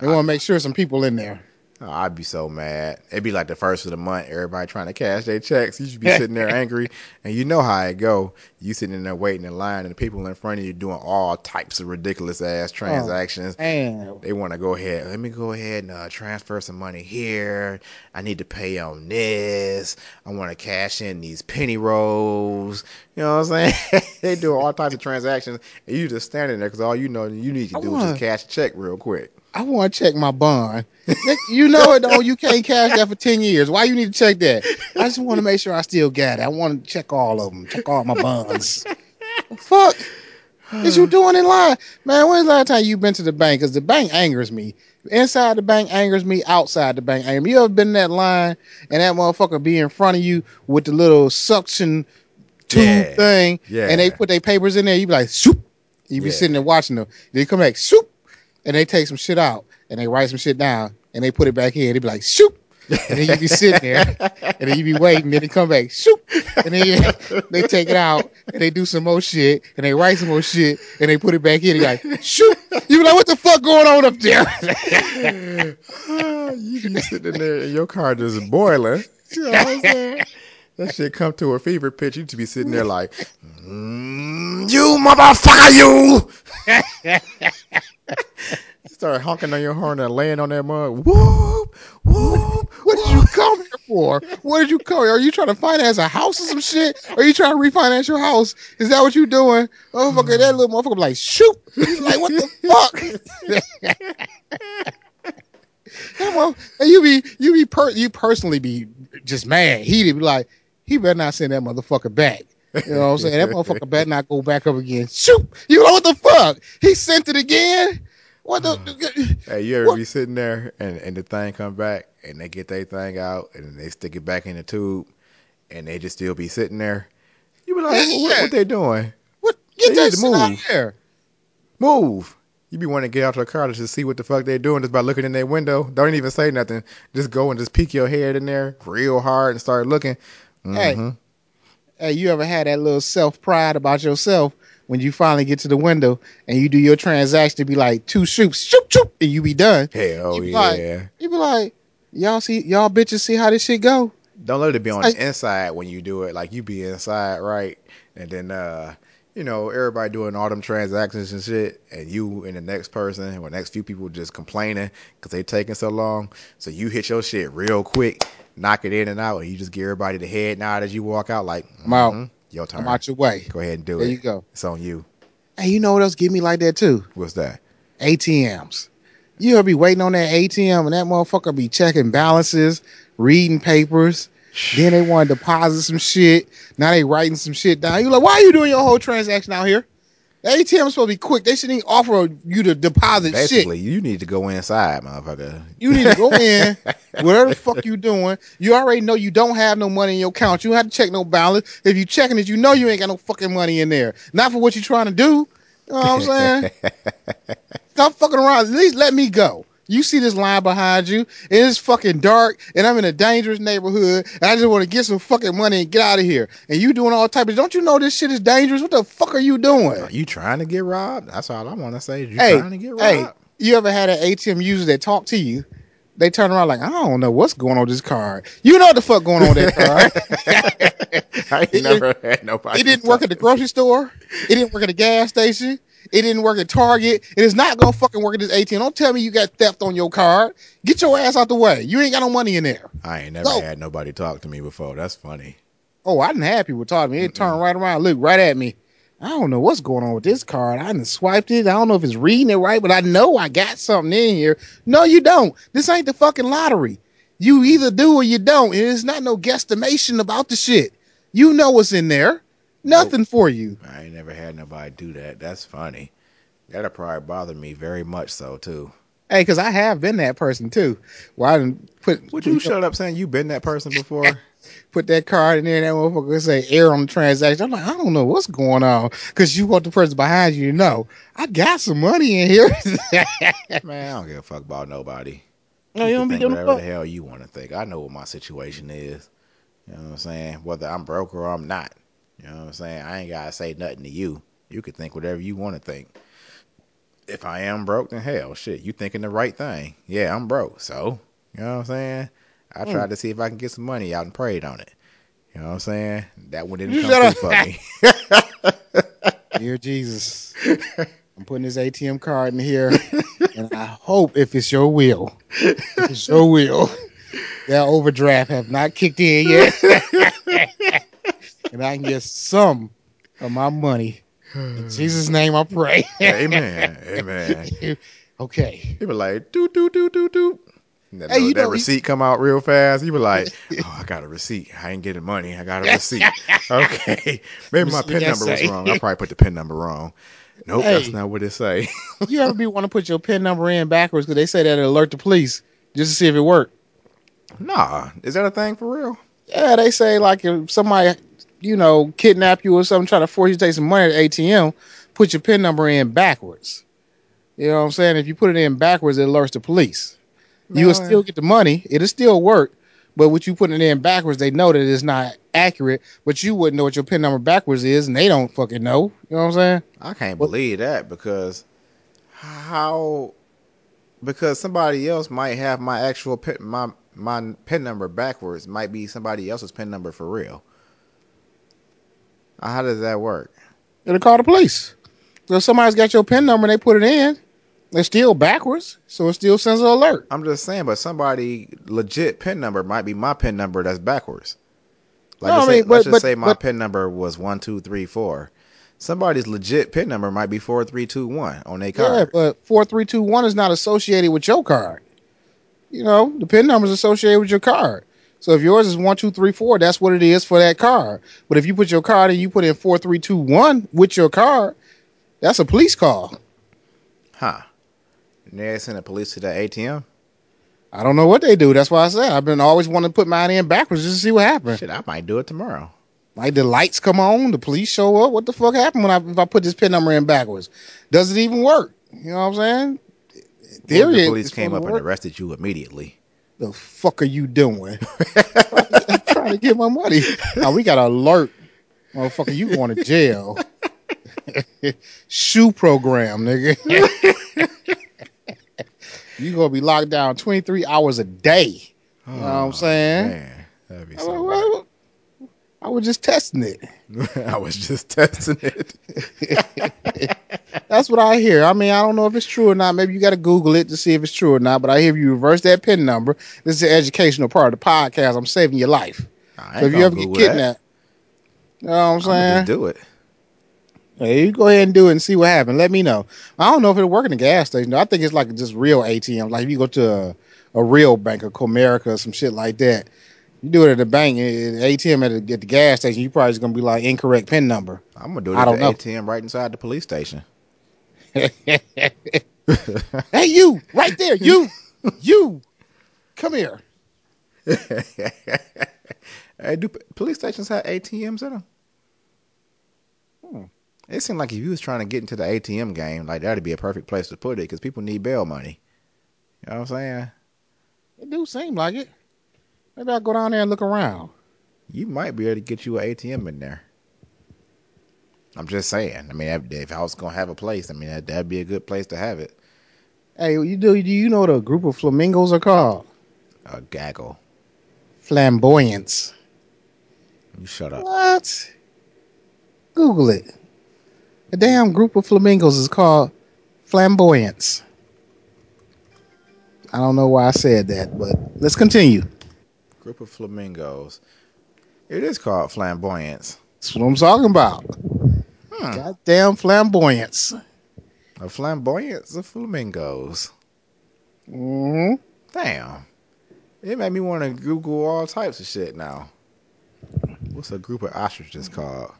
They want to make sure some people in there. Oh, I'd be so mad. It'd be like the first of the month, everybody trying to cash their checks. You should be sitting there (laughs) angry, and you know how it go. You sitting in there waiting in line, and the people in front of you doing all types of ridiculous ass transactions. Man, They want to go ahead. Let me go ahead and uh, transfer some money here. I need to pay on this. I want to cash in these penny rolls. You know what I'm saying? (laughs) they do all types of transactions, and you just standing there because all you know you need to do is wanna- just cash a check real quick. I want to check my bond. You know it though. You can't cash that for ten years. Why you need to check that? I just want to make sure I still got it. I want to check all of them. Check all my bonds. Fuck is you doing in line, man? When's the last time you been to the bank? Because the bank angers me. Inside the bank angers me. Outside the bank angers me. You ever been in that line and that motherfucker be in front of you with the little suction tube Yeah. thing, Yeah. and they put their papers in there? You be like, soup. You be Yeah. sitting there watching them. They come back, soup, and they take some shit out and they write some shit down and they put it back in. They be like, shoot. and then you be sitting there, and then you be waiting, then they come back, shoot, and then (laughs) they take it out, and they do some more shit, and they write some more shit, and they put it back in. And like, shoot, you be like, what the fuck going on up there? (laughs) you be sitting there and your car just boiling. You know what I'm saying? That shit come to a fever pitch. You to be sitting there like, mm, you motherfucker, you. Start honking on your horn and laying on that mug. Whoop, whoop. What did you come here for? What did you come? Are you trying to finance a house or some shit? Are you trying to refinance your house? Is that what you doing? Motherfucker, that little motherfucker like, shoot. Like, what the fuck? (laughs) Come on. And you be you be per you personally be just mad. He'd be like, he better not send that motherfucker back. You know what I'm saying? That motherfucker better not go back up again. Shoot! You know what the fuck? He sent it again. What the? Mm. Hey, you ever What? be sitting there and, and the thing come back and they get their thing out and they stick it back in the tube and they just still be sitting there? You be like, what, what, what they doing? What? Get They that to shit out move. here. Move. You be wanting to get out of the car to just see what the fuck they doing just by looking in their window. Don't even say nothing. Just go and just peek your head in there real hard and start looking. Hey. Mm-hmm. Hey, you ever had that little self pride about yourself when you finally get to the window and you do your transaction to be like two shoots, shoop shoop, and you be done? Hell You be yeah. like- You be like, y'all see, y'all bitches see how this shit go? Don't let it be on Like- the inside when you do it. Like you be inside, right? And then uh, you know, everybody doing all them transactions and shit, and you and the next person or next few people just complaining because they taking so long. So you hit your shit real quick, knock it in and out, and you just give everybody the head nod as you walk out. Like, I'm out. Mm-hmm, your turn. I'm out your way. Go ahead and do There it. There you go. It's on you. Hey, you know what else give me like that too? What's that? ATMs. You ever be waiting on that ATM and that motherfucker be checking balances, reading papers. Then they want to deposit some shit. Now they writing some shit down. You like, why are you doing your whole transaction out here? The ATM is supposed to be quick. They shouldn't even offer you to deposit shit. Basically, you need to go inside, motherfucker. You need to go (laughs) in, whatever the fuck you doing. You already know you don't have no money in your account. You don't have to check no balance. If you checking it, you know you ain't got no fucking money in there. Not for what you trying to do. You know what I'm saying? (laughs) Stop fucking around. At least let me go. You see this line behind you, and it's fucking dark, and I'm in a dangerous neighborhood, and I just want to get some fucking money and get out of here. And you doing all type of don't you know this shit is dangerous? What the fuck are you doing? Are you trying to get robbed? That's all I want to say. You Hey, trying to get robbed? Hey, you ever had an ATM user that talked to you? They turn around like, I don't know what's going on with this card. You know what the fuck going on with that card. (laughs) I It- never had nobody. it didn't work at the grocery store. It didn't work at the gas station. It didn't work at Target. It is not gonna fucking work at this ATM. Don't tell me you got theft on your card. Get your ass out the way. You ain't got no money in there. I ain't never Go. had nobody talk to me before. That's funny. Oh, I didn't have people talk to me. It turned right around, look right at me. I don't know what's going on with this card. I done swiped it. I don't know if it's reading it right, but I know I got something in here. No, you don't. This ain't the fucking lottery. You either do or you don't. And it's not no guesstimation about the shit. You know what's in there. Nothing for you. I ain't never had nobody do that. That's funny. That'll probably bother me very much so too. Hey, because I have been that person too. Well, I didn't put Would you (laughs) shut up saying you've been that person before? (laughs) put that card in there and that motherfucker say error on the transaction. I'm like, I don't know what's going on. Because you want the person behind you to know, I got some money in here. (laughs) Man, I don't give a fuck about nobody. no, you can don't be doing whatever the the hell you want to think. I know what my situation is. You know what I'm saying? Whether I'm broke or I'm not. You know what I'm saying? I ain't gotta say nothing to you. You can think whatever you want to think. If I am broke, then hell, shit, you thinking the right thing. Yeah, I'm broke. So, you know what I'm saying? I Mm. tried to see if I can get some money out and prayed on it. You know what I'm saying? That one didn't You come through for me. (laughs) (laughs) Dear Jesus, I'm putting this ATM card in here, and I hope if it's your will, if it's your will, that overdraft have not kicked in yet, (laughs) and I can get some of my money. In Jesus' name, I pray. Amen. Amen. okay. He was like, doo doo doo doo doo. That, Hey, you that know, receipt come out real fast. You were like, (laughs) "Oh, I got a receipt. I ain't getting money. I got a receipt." (laughs) okay, (laughs) maybe my pin number was wrong. I probably put the pin number wrong. Nope, that's not what it say. You ever be want to put your pin number in backwards because they say that alert the police just to see if it worked? nah, is that a thing for real? Yeah, they say like if somebody, you know, kidnap you or something, try to force you to take some money at ATM, put your pin number in backwards. You know what I'm saying? If you put it in backwards, it alerts the police. You will still get the money. It'll still work, But with you putting it in backwards, they know that it's not accurate. But you wouldn't know what your pin number backwards is, and they don't fucking know. You know what I'm saying? I can't What- believe that because how because somebody else might have my actual pin my my pin number backwards might be somebody else's pin number for real. How does that work? It'll call the police. So if somebody's got your pin number and they put it in, it's still backwards, so it still sends an alert. I'm just saying, but somebody legit pin number might be my pin number that's backwards. Like No, let's, I say, mean, let's just but- say my but- pin number was one two three four. Somebody's legit pin number might be four three two one on their card. Yeah, but four three two one is not associated with your card. You know, the pin number is associated with your card. So if yours is one two three four, that's what it is for that card. But if you put your card and you put in four three two one with your card, that's a police call. Huh? And they send the police to the ATM. I don't know what they do. That's why I said I've been always wanting to put mine in backwards just to see what happens. Shit, I might do it tomorrow. Like the lights come on, the police show up. What the fuck happened when I if I put this pin number in backwards? Does it even work? You know what I'm saying? Theory, the police came up and arrested you immediately. The fuck are you doing? (laughs) I'm trying to get my money. Now we got an alert, motherfucker. You going to jail? (laughs) Shoe program, nigga. (laughs) you gonna be locked down 23 hours a day. You know what I'm oh, saying? Oh, Man, that'd be I, so. was- I was just testing it. (laughs) I was just testing it. (laughs) That's what I hear. I mean, I don't know if it's true or not. Maybe you got to Google it to see if it's true or not. But I hear you reverse that pin number, this is an educational part of the podcast. I'm saving your life. I So if you ever gonna get Google that. you know what I'm saying? do it. Hey, you go ahead and do it and see what happens. Let me know. I don't know if it'll work in the gas station. I think it's like just real ATM. Like if you go to a, a real bank, a Comerica or some shit like that, you do it at the bank, ATM at the, at the gas station, you probably just gonna be like incorrect pin number. I'm gonna do it I at don't the know. ATM right inside the police station. (laughs) (laughs) hey, you right there, you, you, come here. (laughs) hey, do police stations have ATMs in them? It seemed like if you was trying to get into the ATM game, like that'd be a perfect place to put it because people need bail money. You know what I'm saying? It do seem like it. Maybe I'll go down there and look around. You might be able to get you an ATM in there. I'm just saying. I mean, if- if I was gonna have a place, I mean, that, that'd be a good place to have it. Hey, you do? Do you know what a group of flamingos are called? A gaggle. Flamboyance. You shut up. What? Google it. A damn group of flamingos is called flamboyance. I don't know why I said that, but let's continue. Group of flamingos. It is called flamboyance. That's what I'm talking about. Hmm. Goddamn flamboyance. A flamboyance of flamingos. hmm Damn. It made me want to Google all types of shit now. What's a group of ostriches called?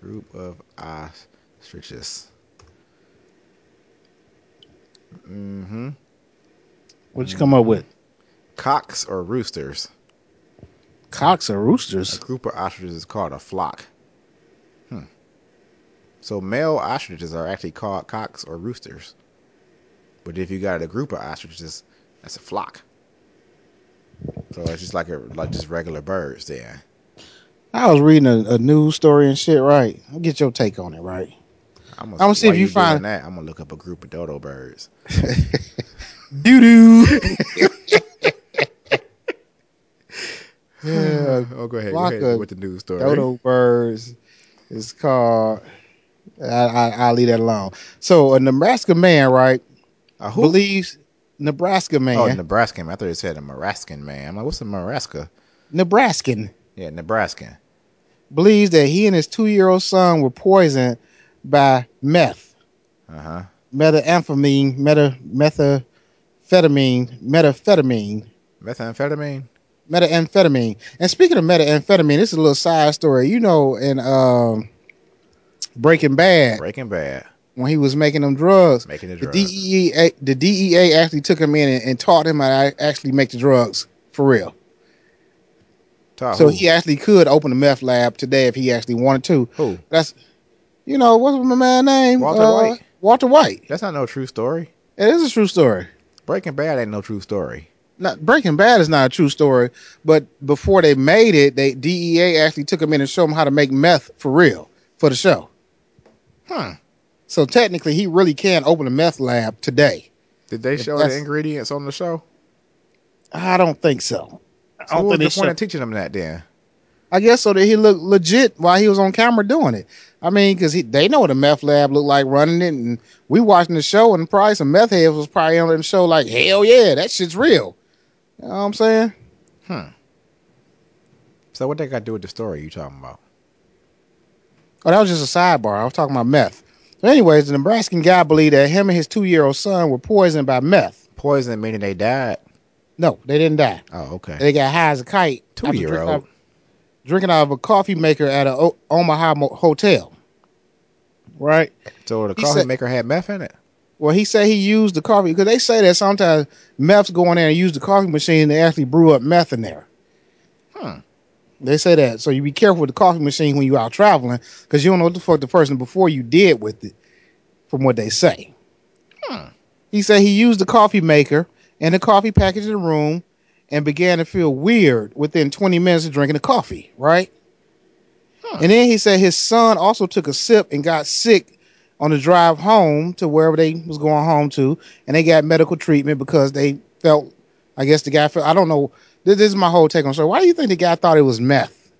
Group of ostriches. Mm-hmm. What'd you come up with? Cocks or roosters? Cocks or roosters? A roosters? group of ostriches is called a flock. Hmm. So male ostriches are actually called cocks or roosters. But if you got a group of ostriches, that's a flock. So it's just like a like just regular birds then. I was reading a, a news story and shit, right? I'll get your take on it, right? I'm gonna, see if you doing find- that. I'm gonna look up a group of dodo birds. Doo doo. yeah, oh, go ahead. Go ahead with the news story. dodo birds It's called. I, I, I'll leave that alone. So a Nebraska man, right, A who? believes Nebraska man, oh, Nebraska man. I thought you said a Maraskan man. I'm like, what's a Maraska? Nebraskan, Yeah, Nebraskan. believes that he and his two-year-old son were poisoned by meth, Uh huh. methamphetamine, meta, methamphetamine, methamphetamine, Methamphetamine. methamphetamine. And speaking of methamphetamine, this is a little side story. You know, in um, Breaking Bad, Breaking Bad. when he was making them drugs, Making the the drugs. DEA, the DEA actually took him in and, and taught him how to actually make the drugs for real. Taught so who? he actually could open a meth lab today if he actually wanted to. Who? That's, you know, what's my man name? Walter Uh, White. Walter White. That's not no true story. It is a true story. Breaking Bad ain't no true story. not Breaking Bad is not a true story, but before they made it, they DEA actually took him in and showed him how to make meth for real for the show. Hmm. So technically, he really can open a meth lab today. Did they If show the ingredients on the show? I don't think so. I So don't what was think they the point showed- of teaching them that then? I guess so that he looked legit while he was on camera doing it. I mean, because they know what a meth lab looked like running it, and we watching the show, and probably some meth heads was probably on the show like, hell yeah, that shit's real. You know what I'm saying? Hmm. So what they got to do with the story you talking about? Oh, that was just a sidebar. I was talking about meth. But anyways, the Nebraskan guy believed that him and his two year old son were poisoned by meth. Poison meaning they died. No, they didn't die. Oh, okay. They got high as a kite. Two year old. Drinking out of a coffee maker at a O- Omaha mo- hotel. Right? So the He coffee said- maker had meth in it. Well, he said he used the coffee because they say that sometimes meths go in there and use the coffee machine. They actually brew up meth in there. Hmm. They say that, so you be careful with the coffee machine when you out traveling because you don't know what the fuck the person before you did with it. From what they say, Hmm. he said he used the coffee maker and the coffee package in the room and began to feel weird within 20 minutes of drinking the coffee. Right, Huh. and then he said his son also took a sip and got sick on the drive home to wherever they was going home to, and they got medical treatment because they felt, I guess the guy felt, I don't know. This, this is my whole take on. So why do you think the guy thought it was meth?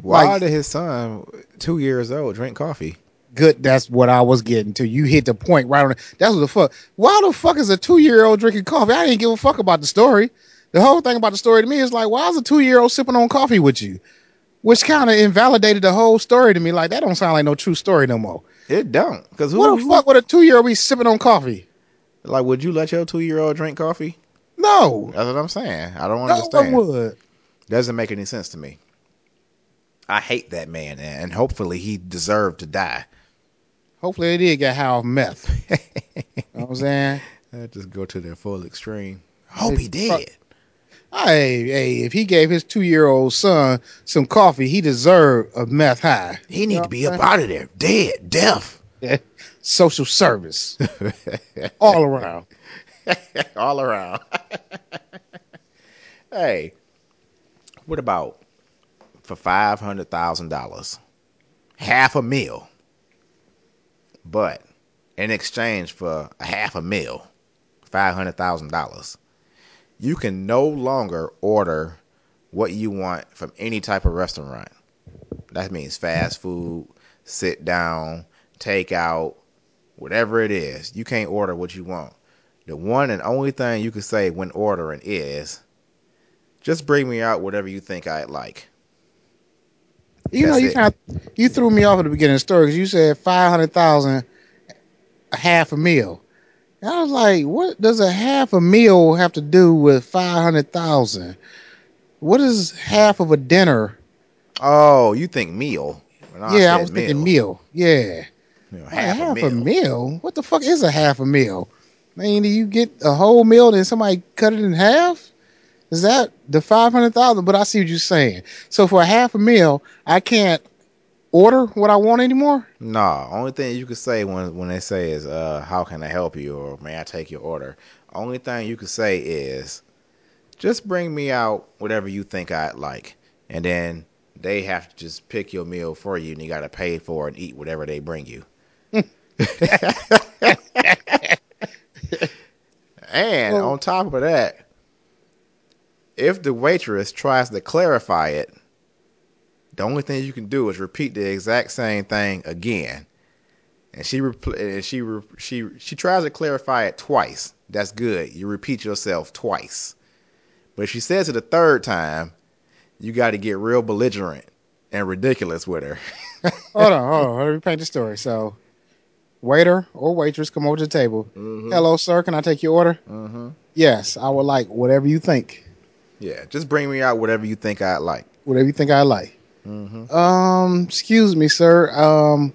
Why Like- did his son, two years old, drink coffee? Good, that's what I was getting to. You hit the point right on. it. That's what the fuck. Why the fuck is a two year old drinking coffee? I didn't give a fuck about the story. The whole thing about the story to me is like, why is a two year old sipping on coffee with you? Which kind of invalidated the whole story to me. Like that don't sound like no true story no more. It don't. Because who, What the fuck would a two year old be sipping on coffee? like, would you let your two year old drink coffee? No, That's what I'm saying. I don't no one understand. would. Doesn't make any sense to me. I hate that man, and hopefully he deserved to die. Hopefully they did get high off meth. (laughs) you know what I'm saying? That just go to their full extreme. Hope he did. Hey, hey, if he gave his two year old son some coffee, he deserved a meth high. He need You know to be up out of there, dead, deaf, (laughs) Social service. (laughs) All around. (laughs) all around. hey, what about for five hundred thousand dollars, half a meal, but in exchange for a half a meal, five hundred thousand dollars, you can no longer order what you want from any type of restaurant. That means fast food, sit down, take out, whatever it is. You can't order what you want. The one and only thing you can say when ordering is, just bring me out whatever you think I'd like. You know, you kind of you threw me off at the beginning of the story because you said five hundred thousand, a half a meal. And I was like, what does a half a meal have to do with five hundred thousand? What is half of a dinner? Oh, you think meal? Yeah, I was thinking meal. Yeah. You know, Like, half, a meal. What the fuck is a half a meal? I mean, do you get a whole meal and somebody cut it in half? Is that the five hundred thousand? But I see what you're saying. So for a half a meal, I can't order what I want anymore. No, only thing you could say when when they say is, uh, "How can I help you?" or "May I take your order?" Only thing you could say is, "Just bring me out whatever you think I'd like," and then they have to just pick your meal for you, and you got to pay for it and eat whatever they bring you. (laughs) and Well- on top of that, if the waitress tries to clarify it, the only thing you can do is repeat the exact same thing again. And she repl- and she re- she she tries to clarify it twice. That's good. You repeat yourself twice. But she says it a third time, you got to get real belligerent and ridiculous with her. (laughs) hold on, hold on. Let me paint the story. So, waiter or waitress come over to the table. Hello, sir. Can I take your order? Mm-hmm. Yes, I would like whatever you think. Yeah, just bring me out whatever you think I'd like. Whatever you think I like. Mm-hmm. Um, excuse me, sir. Um,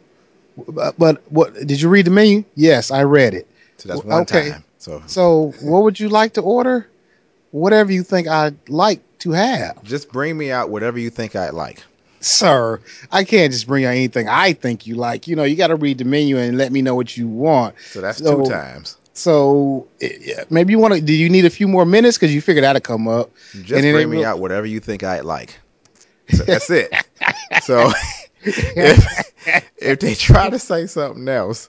but, but what did you read the menu? Yes, I read it. So that's one okay. time. So So, what would you like to order? Whatever you think I'd like to have, just bring me out whatever you think I'd like. sir. I can't just bring out anything I think you like. You know, you got to read the menu and let me know what you want. So that's So- two times. So it- yeah, maybe you want to. Do you need a few more minutes because you figured that'd come up? Just And bring me will- out whatever you think I'd like. So that's it. so (laughs) if, if they try to say something else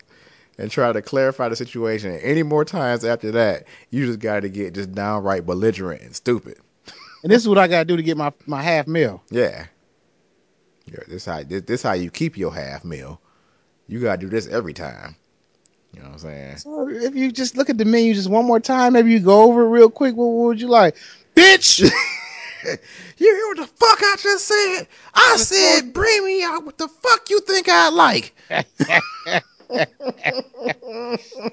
and try to clarify the situation any more times after that, you just got to get just downright belligerent and stupid. And this is what I gotta do to get my my half meal. Yeah. Yeah, this how this, this how you keep your half meal. You gotta do this every time. You know what I'm saying? So if you just look at the menu just one more time, maybe you go over it real quick. What, what would you like, bitch? (laughs) (laughs) You hear what the fuck I just said? I said bring me out what the fuck you think I like. (laughs)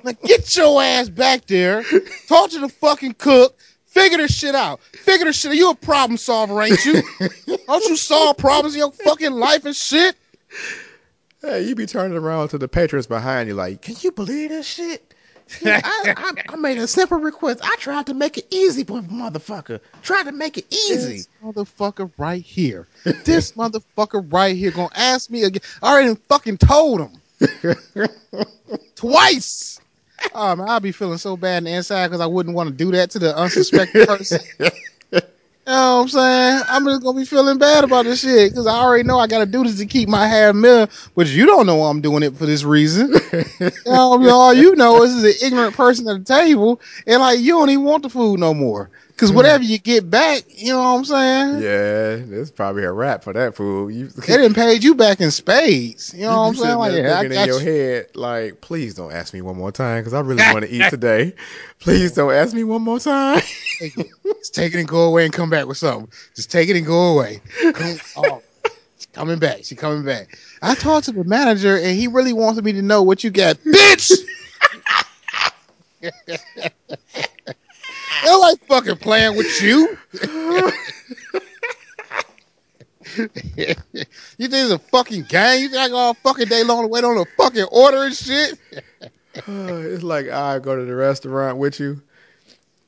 like, get your ass back there. Talk to the fucking cook. Figure this shit out. Figure this shit out. You a problem solver, ain't you? (laughs) Don't you solve problems in your fucking life and shit? Hey, you be turning around to the patrons behind you like, can you believe this shit? I, I, I made a simple request. I tried to make it easy for motherfucker. Tried to make it easy. This motherfucker right here. This (laughs) motherfucker right here gonna ask me again. I already fucking told him (laughs) twice. Oh man, I'll be feeling so bad on the inside because I wouldn't want to do that to the unsuspecting person. (laughs) You know what I'm saying? I'm just gonna be feeling bad about this shit because I already know I gotta do this to keep my half meal, but you don't know I'm doing it for this reason. (laughs) You know, all you know is an ignorant person at the table, and like you don't even want the food no more. Cause whatever you get back, you know what I'm saying? yeah, that's probably a wrap for that fool. You, (laughs) They didn't paid you back in spades. You know you what I'm saying? Like, yeah, I thinking in your you. head, like, please don't ask me one more time because I really want to eat (laughs) today. Please don't ask me one more time. Take it. Just take it and go away and come back with something. Just take it and go away. Come, (laughs) oh, she's coming back. She's coming back. I talked to the manager and he really wants me to know what you got, bitch. They're like fucking playing with you. (laughs) you think it's a fucking game? You think I go all fucking day long to wait on a fucking order and shit? (sighs) it's like I go to the restaurant with you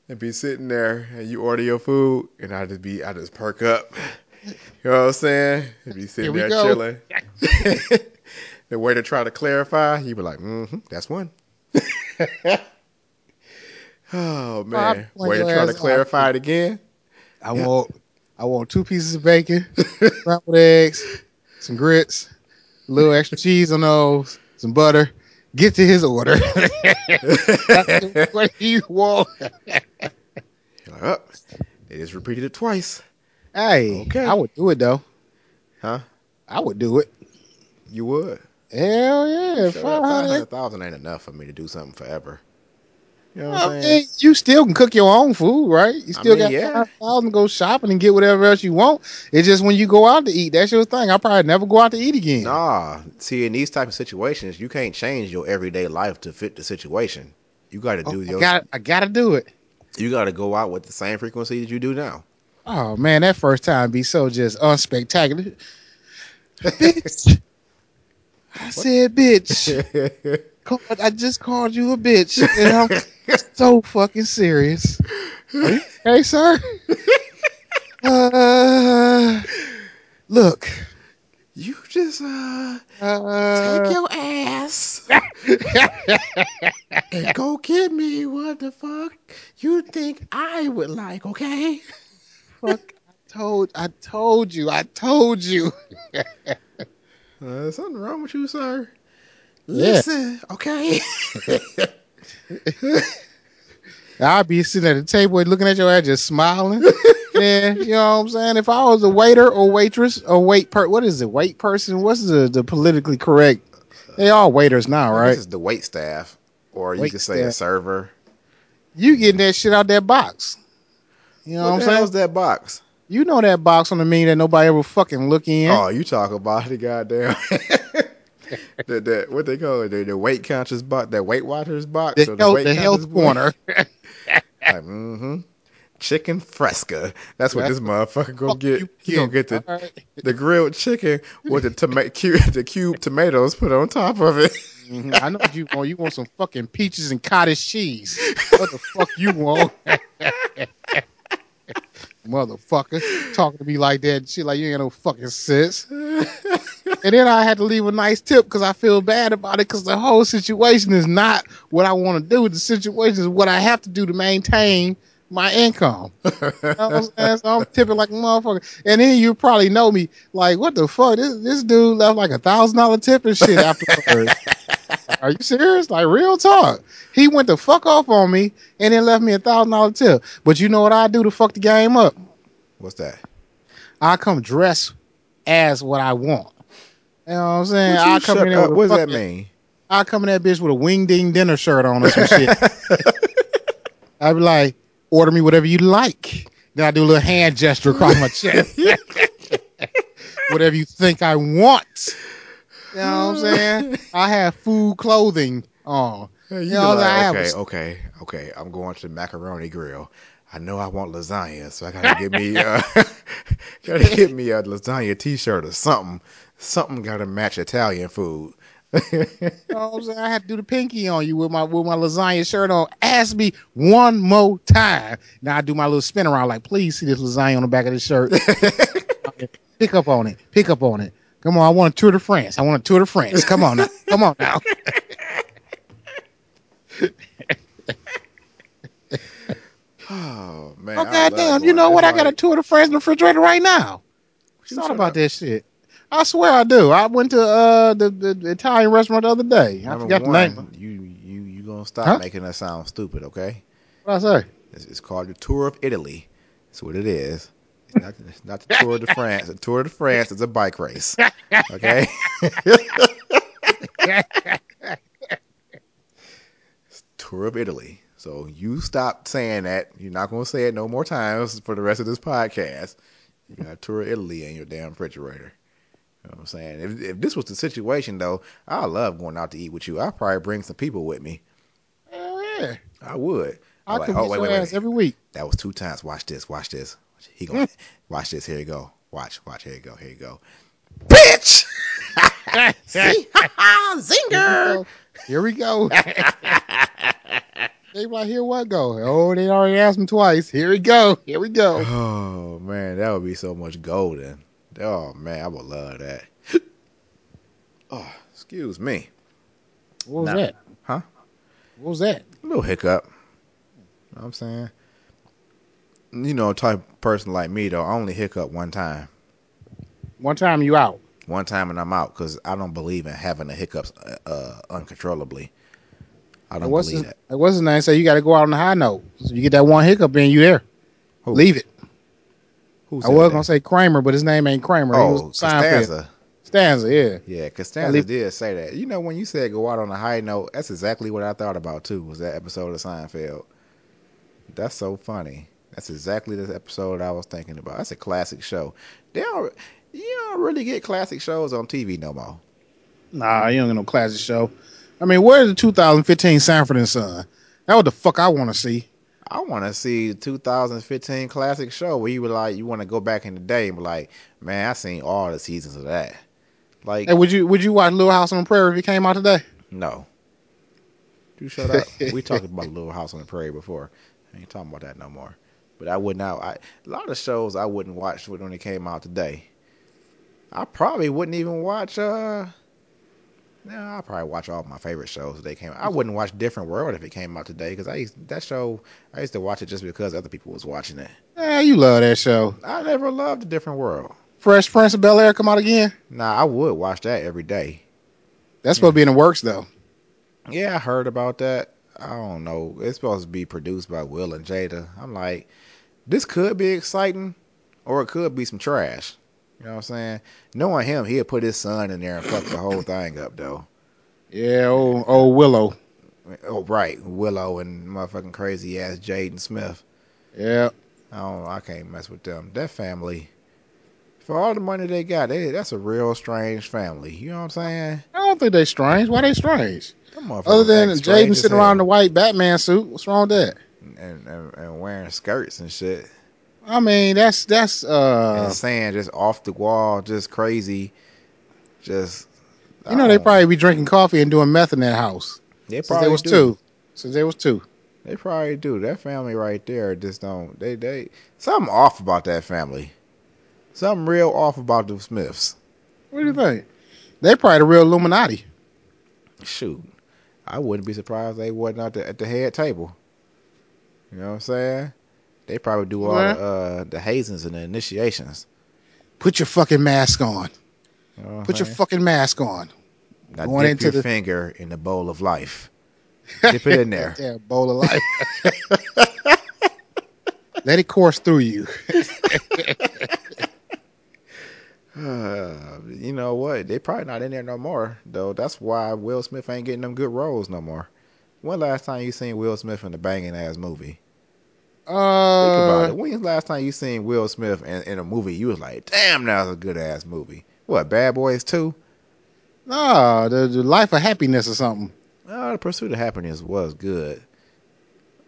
and be sitting there and you order your food and I just be I just perk up. You know what I'm saying? And be sitting there go. chilling. (laughs) the way to try to clarify, you be like, mm-hmm, that's one. (laughs) oh man. point Way to your try to clarify it again. I want I want two pieces of bacon, (laughs) scrambled eggs, some grits, a little extra cheese on those, some butter. Get to his order. (laughs) (laughs) what do you want? You're oh, they just repeated it twice. Hey, Okay. I would do it though. Huh? I would do it. You would. Hell yeah, Sure, five hundred. 500,000 ain't enough for me to do something forever. You know I mean, you still can cook your own food, right? You still mean, got yeah. five thousand. Go shopping and get whatever else you want. It's just when you go out to eat, that's your thing. I probably never go out to eat again. Nah, see, in these type of situations, you can't change your everyday life to fit the situation. You got to Oh, do I your. got I gotta do it. You got to go out with the same frequency that you do now. Oh man, that first time be so just unspectacular. bitch. (laughs) I said bitch. (laughs) I just called you a bitch. (laughs) So fucking serious. hey, sir? (laughs) Uh, look. you just uh, Uh, take your ass (laughs) and go get me what the fuck you think I would like, okay? fuck. I told. I told you. I told you. Uh, something wrong with you, sir? Yeah. Listen, okay? (laughs) (laughs) I'd be sitting at the table looking at your ass, just smiling. (laughs) yeah, you know what I'm saying. If I was a waiter or waitress or wait per, what is it? Wait person? What's the the politically correct? They all waiters now, right? guess it's the wait staff, or you Wait could say a server. You getting that shit out that box? You know what what, I'm saying? hell's that box? You know that box on the menu that nobody ever fucking look in. Oh, you talk about the goddamn (laughs) (laughs) the, the what they call it the, the weight conscious box, that Weight Watchers box, the or health, weight the health corner. (laughs) Like, mm-hmm. Chicken fresca. That's what That's this motherfucker gonna get. you He gonna get the right. the grilled chicken with the tomato (laughs) cube, the cube tomatoes put on top of it. Mhm. I know what you want. You want some fucking peaches and cottage cheese. What the fuck you want? Motherfucker. Talking to me like that and shit like you ain't no fucking sense. (laughs) and then I had to leave a nice tip because I feel bad about it because the whole situation is not what I want to do. The situation is what I have to do to maintain my income. (laughs) You know I'm saying? So I'm tipping like a motherfucker. And then you probably know me like, what the fuck? This this dude left like a thousand dollar tip and shit afterwards. (laughs) Are you serious? Like real talk. He went the fuck off on me and then left me a thousand dollar tip. But you know what I do to fuck the game up? What's that? I come dress as what I want. You know what I'm saying? I come in there with What does that mean? I come in that bitch with a wing ding dinner shirt on or some (laughs) shit. I'd be like, order me whatever you like. Then I do a little hand gesture across my (laughs) chest. (laughs) whatever you think I want. You know what I'm saying? I have food clothing on. You You know, like, I have okay, okay, okay. I'm going to the macaroni grill. I know I want lasagna, so I gotta get me uh (laughs) gotta get me a lasagna t-shirt or something. Something gotta match Italian food. You know what I'm saying? I had to do the pinky on you with my with my lasagna shirt on. Ask me one more time. Now I do my little spin around like, please see this lasagna on the back of the shirt. (laughs) Pick up on it. Pick up on it. Come on, I want a tour de France. I want a tour de France. Come on now. Come on now. (laughs) Oh man. Oh I goddamn! You know what? it's I got a tour de France in the refrigerator right now. You Thought about that shit. I swear I do. I went to uh the, the, the Italian restaurant the other day. I Number forgot the one, name. you you you gonna stop Huh? making us sound stupid, okay? What I say? It's, it's called the Tour of Italy. That's what it is. Not, not the Tour de France. The Tour de France is a bike race. Okay? (laughs) Tour of Italy. So you stop saying that. You're not going to say it no more times for the rest of this podcast. You got Tour of Italy in your damn refrigerator. You know what I'm saying? If, if this was the situation, though, I love going out to eat with you. I'd probably bring some people with me. Hell yeah! I would. I I'm could like, oh, get your ass every week. that was two times. Watch this. Watch this. He gonna (laughs) watch this. Here you go. Watch. Watch. Here you go. Here you go. Bitch. (laughs) See? (laughs) Zinger. Here we go. they like, here what go? Oh, they already asked me twice. Here we go. Here we go. Oh man, that would be so much golden. Oh man, I would love that. (gasps) Oh, excuse me. What was that? Huh? What was that? A little hiccup. You know what I'm saying? You know, type person like me though, I only hiccup one time. One time you out. One time and I'm out because I don't believe in having the hiccups uh, uh, uncontrollably. I don't what's believe that. what's his name? Say you got to go out on the high note. So you get that one hiccup in, you there. Who? Leave it. Who I was that? gonna say Kramer, but his name ain't Kramer. Oh. Costanza. Stanza, yeah. Yeah, Costanza did say that. You know, when you said go out on a high note, that's exactly what I thought about too. Was that episode of Seinfeld? That's so funny. That's exactly the episode I was thinking about. That's a classic show. They don't, you don't really get classic shows on TV no more. Nah, you don't get no classic show. I mean, where's the 2015 Sanford and Son? That what the fuck I want to see. I want to see the 2015 classic show where you were like, you want to go back in the day and be like, man, I seen all the seasons of that. Like, Hey, would you would you watch Little House on the Prairie if it came out today? no. Do you shut up. (laughs) we talked about Little House on the Prairie before. I ain't talking about that no more. But I would not. I, a lot of shows I wouldn't watch when they came out today. I probably wouldn't even watch. uh No, I probably watch all my favorite shows if they came. out. I wouldn't watch Different World if it came out today because I used, that show. I used to watch it just because other people was watching it. Yeah, you love that show. I never loved a Different World. Fresh Prince of Bel Air come out again. Nah, I would watch that every day. That's supposed to be in the works though. Yeah, I heard about that. I don't know. It's supposed to be produced by Will and Jada. I'm like, this could be exciting, or it could be some trash. You know what I'm saying? Knowing him, he'll put his son in there and fuck the whole thing up, though. Yeah, old old Willow. Oh, right, Willow and motherfucking crazy ass Jaden Smith. Yeah, I don't. I can't mess with them. That family, for all the money they got, they, that's a real strange family. You know what I'm saying? I don't think they strange. Why they strange? Other than Jaden sitting around in the white Batman suit, what's wrong with that? And, and and wearing skirts and shit. I mean, that's that's uh, and saying just off the wall, just crazy, just you know, they probably be drinking coffee and doing meth in that house they since probably they was do. two. Since they was two. They probably do. That family right there just don't. They they something off about that family. Something real off about the Smiths. What do you think? They probably the real Illuminati. Shoot, I wouldn't be surprised they wasn't at the, at the head table. You know what I'm saying? They probably do all the uh, the hazings and the initiations. Put your fucking mask on. You know Put your fucking mask on. now going dip into your the- finger in the bowl of life. (laughs) Dip it in there. Yeah, bowl of life. (laughs) Let it course through you. (laughs) Uh, you know what? They probably not in there no more though. That's why Will Smith ain't getting them good roles no more. When last time you seen Will Smith in a banging ass movie? Think about Uh, it. When's last time you seen Will Smith in, in a movie? You was like, damn, that was a good ass movie. What? Bad Boys Two? no, the, the life of happiness or something. Oh, the Pursuit of Happiness was good.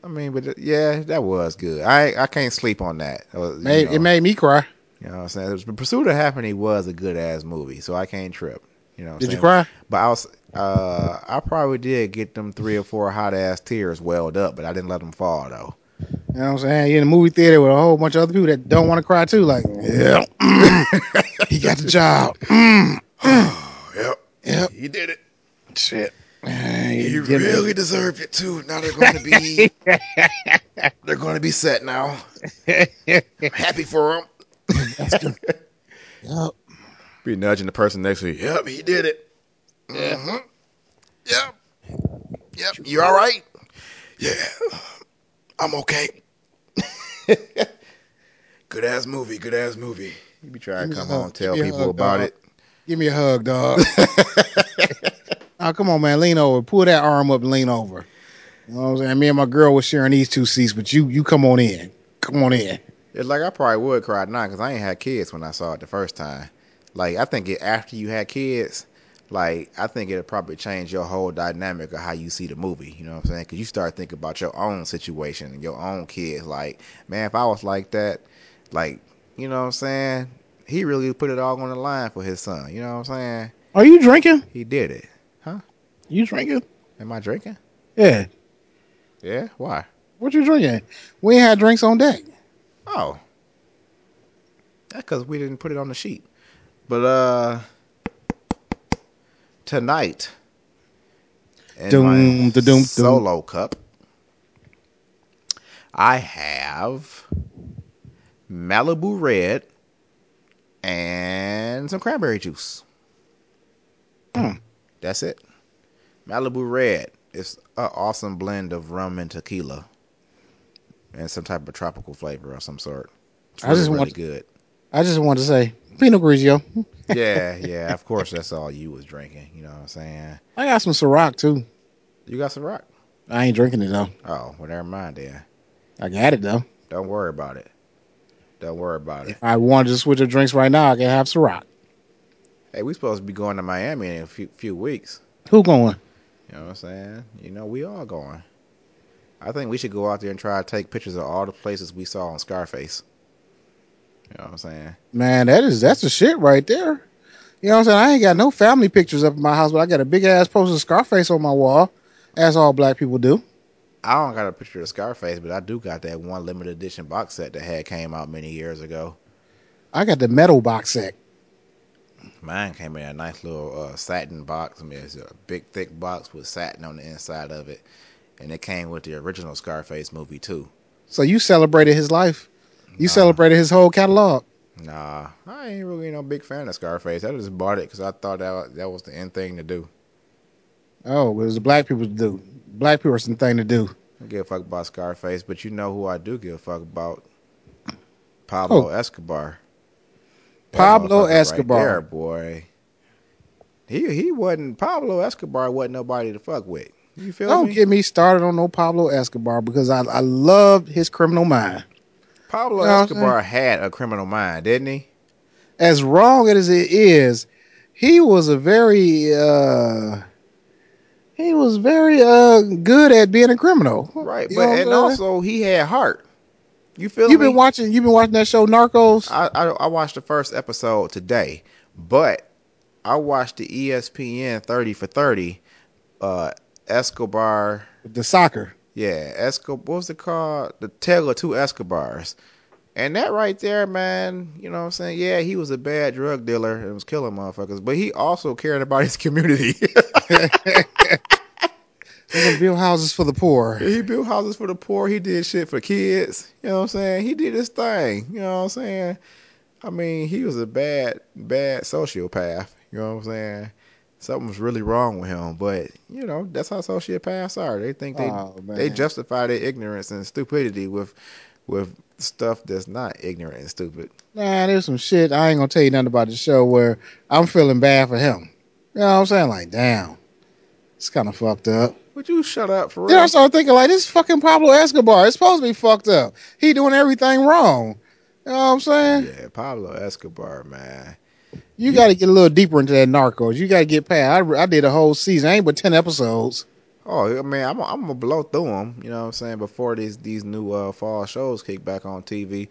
I mean, but yeah, that was good. I I can't sleep on that. It, was, you Made, know, It made me cry. you know what I'm saying? The Pursuit of Happiness was a good ass movie, so I can't trip. You know Did you cry? But I was, uh, I probably did get them three or four hot ass tears welled up, but I didn't let them fall though. You know what I'm saying? You're in a movie theater with a whole bunch of other people that don't want to cry too. Like, yeah, mm, he got the job. Mm, (sighs) Yep, yep, he did it. shit. He You get it. really deserved it too. Now they're going to be, (laughs) they're going to be set now. I'm happy for him. (laughs) Yep. Be nudging the person next to you. Yep, he did it. Hmm Yep. Yep. You all right? Yeah. I'm okay. (laughs) good ass movie. Good ass movie. You be trying to come a on and tell Give me a people hug, about dog. it. Give me a hug, dog. (laughs) oh, come on, man. Lean over. Pull that arm up and lean over. You know what I'm saying? Me and my girl was sharing these two seats, but you you come on in. Come on in. It's like I probably would cry now because I ain't had kids when I saw it the first time. Like I think it, after you had kids, like I think it'll probably change your whole dynamic of how you see the movie. You know what I'm saying? Because you start thinking about your own situation and your own kids. Like, man, if I was like that, like, you know what I'm saying? He really put it all on the line for his son. You know what I'm saying? Are you drinking? He did it. Huh? You drinking? Am I drinking? Yeah. Yeah. Why? What you drinking? We ain't had drinks on deck. Oh, that's because we didn't put it on the sheet. But uh, tonight, in Doom, my da-doom, doom. solo cup, I have Malibu Red and some cranberry juice. Hmm. That's it. Malibu Red is an awesome blend of rum and tequila, and some type of tropical flavor of some sort. It's I really, just really want- good. I just want to say Pinot Grigio. yeah, (laughs) yeah. Of course, that's all you was drinking. You know what I'm saying? I got some Ciroc too. You got some rock. I ain't drinking it though. Oh, well, never mind then. I got it though. Don't worry about it. Don't worry about it. If I wanted to switch of drinks right now, I can have Ciroc. Hey, we supposed to be going to Miami in a few, few weeks. Who going? You know what I'm saying? You know, we all going. I think we should go out there and try to take pictures of all the places we saw on Scarface. You know what I'm saying? Man, that is that's the shit right there. You know what I'm saying? I ain't got no family pictures up in my house, but I got a big ass poster of Scarface on my wall, as all black people do. I don't got a picture of Scarface, but I do got that one limited edition box set that had came out many years ago. I got the metal box set. Mine came in a nice little uh, satin box. I mean, it's a big, thick box with satin on the inside of it, and it came with the original Scarface movie too. So you celebrated his life. You Nah. celebrated his whole catalog. Nah, I ain't really no big fan of Scarface. I just bought it because I thought that was, that was the end thing to do. Oh, it was the black people to do. Black person thing to do. I give a fuck about Scarface, but you know who I do give a fuck about? Pablo Who? Escobar. That Pablo motherfucker right Escobar. there, boy. He he wasn't Pablo Escobar wasn't nobody to fuck with. You feel me? Don't me? get me started on no Pablo Escobar because I, I loved his criminal mind. Pablo You know Escobar had a criminal mind, didn't he? As wrong as it is, he was a very uh he was very uh good at being a criminal. Right, You but know what I'm and also he had heart. You feel you've me? been watching you've been watching that show Narcos. I, I I watched the first episode today, but I watched the ESPN thirty for thirty. Uh, Escobar, the soccer. Yeah, Escobar. What was it called? The Tale of Two Escobars. And that right there, man, you know what I'm saying? Yeah, he was a bad drug dealer and was killing motherfuckers, but he also cared about his (laughs) community. (laughs) he built houses for the poor. he built houses for the poor. He did shit for kids. You know what I'm saying? He did his thing. You know what I'm saying? I mean, he was a bad, bad sociopath. You know what I'm saying? Something was really wrong with him, but you know that's how sociopaths are. They think they Oh, they justify their ignorance and stupidity with with stuff that's not ignorant and stupid. Man, there's some shit. I ain't gonna tell you nothing about the show where I'm feeling bad for him. You know what I'm saying? Like, damn, it's kind of fucked up. Would you shut up for real? Then I started thinking, like, this fucking Pablo Escobar. It's supposed to be fucked up. He doing everything wrong. You know what I'm saying? Yeah, Pablo Escobar, man. You got to get a little deeper into that Narcos. You got to get past. I, I did a whole season, I ain't but ten episodes. Oh, I mean, I'm I'm gonna blow through them. You know what I'm saying? Before these these new uh, fall shows kick back on TV,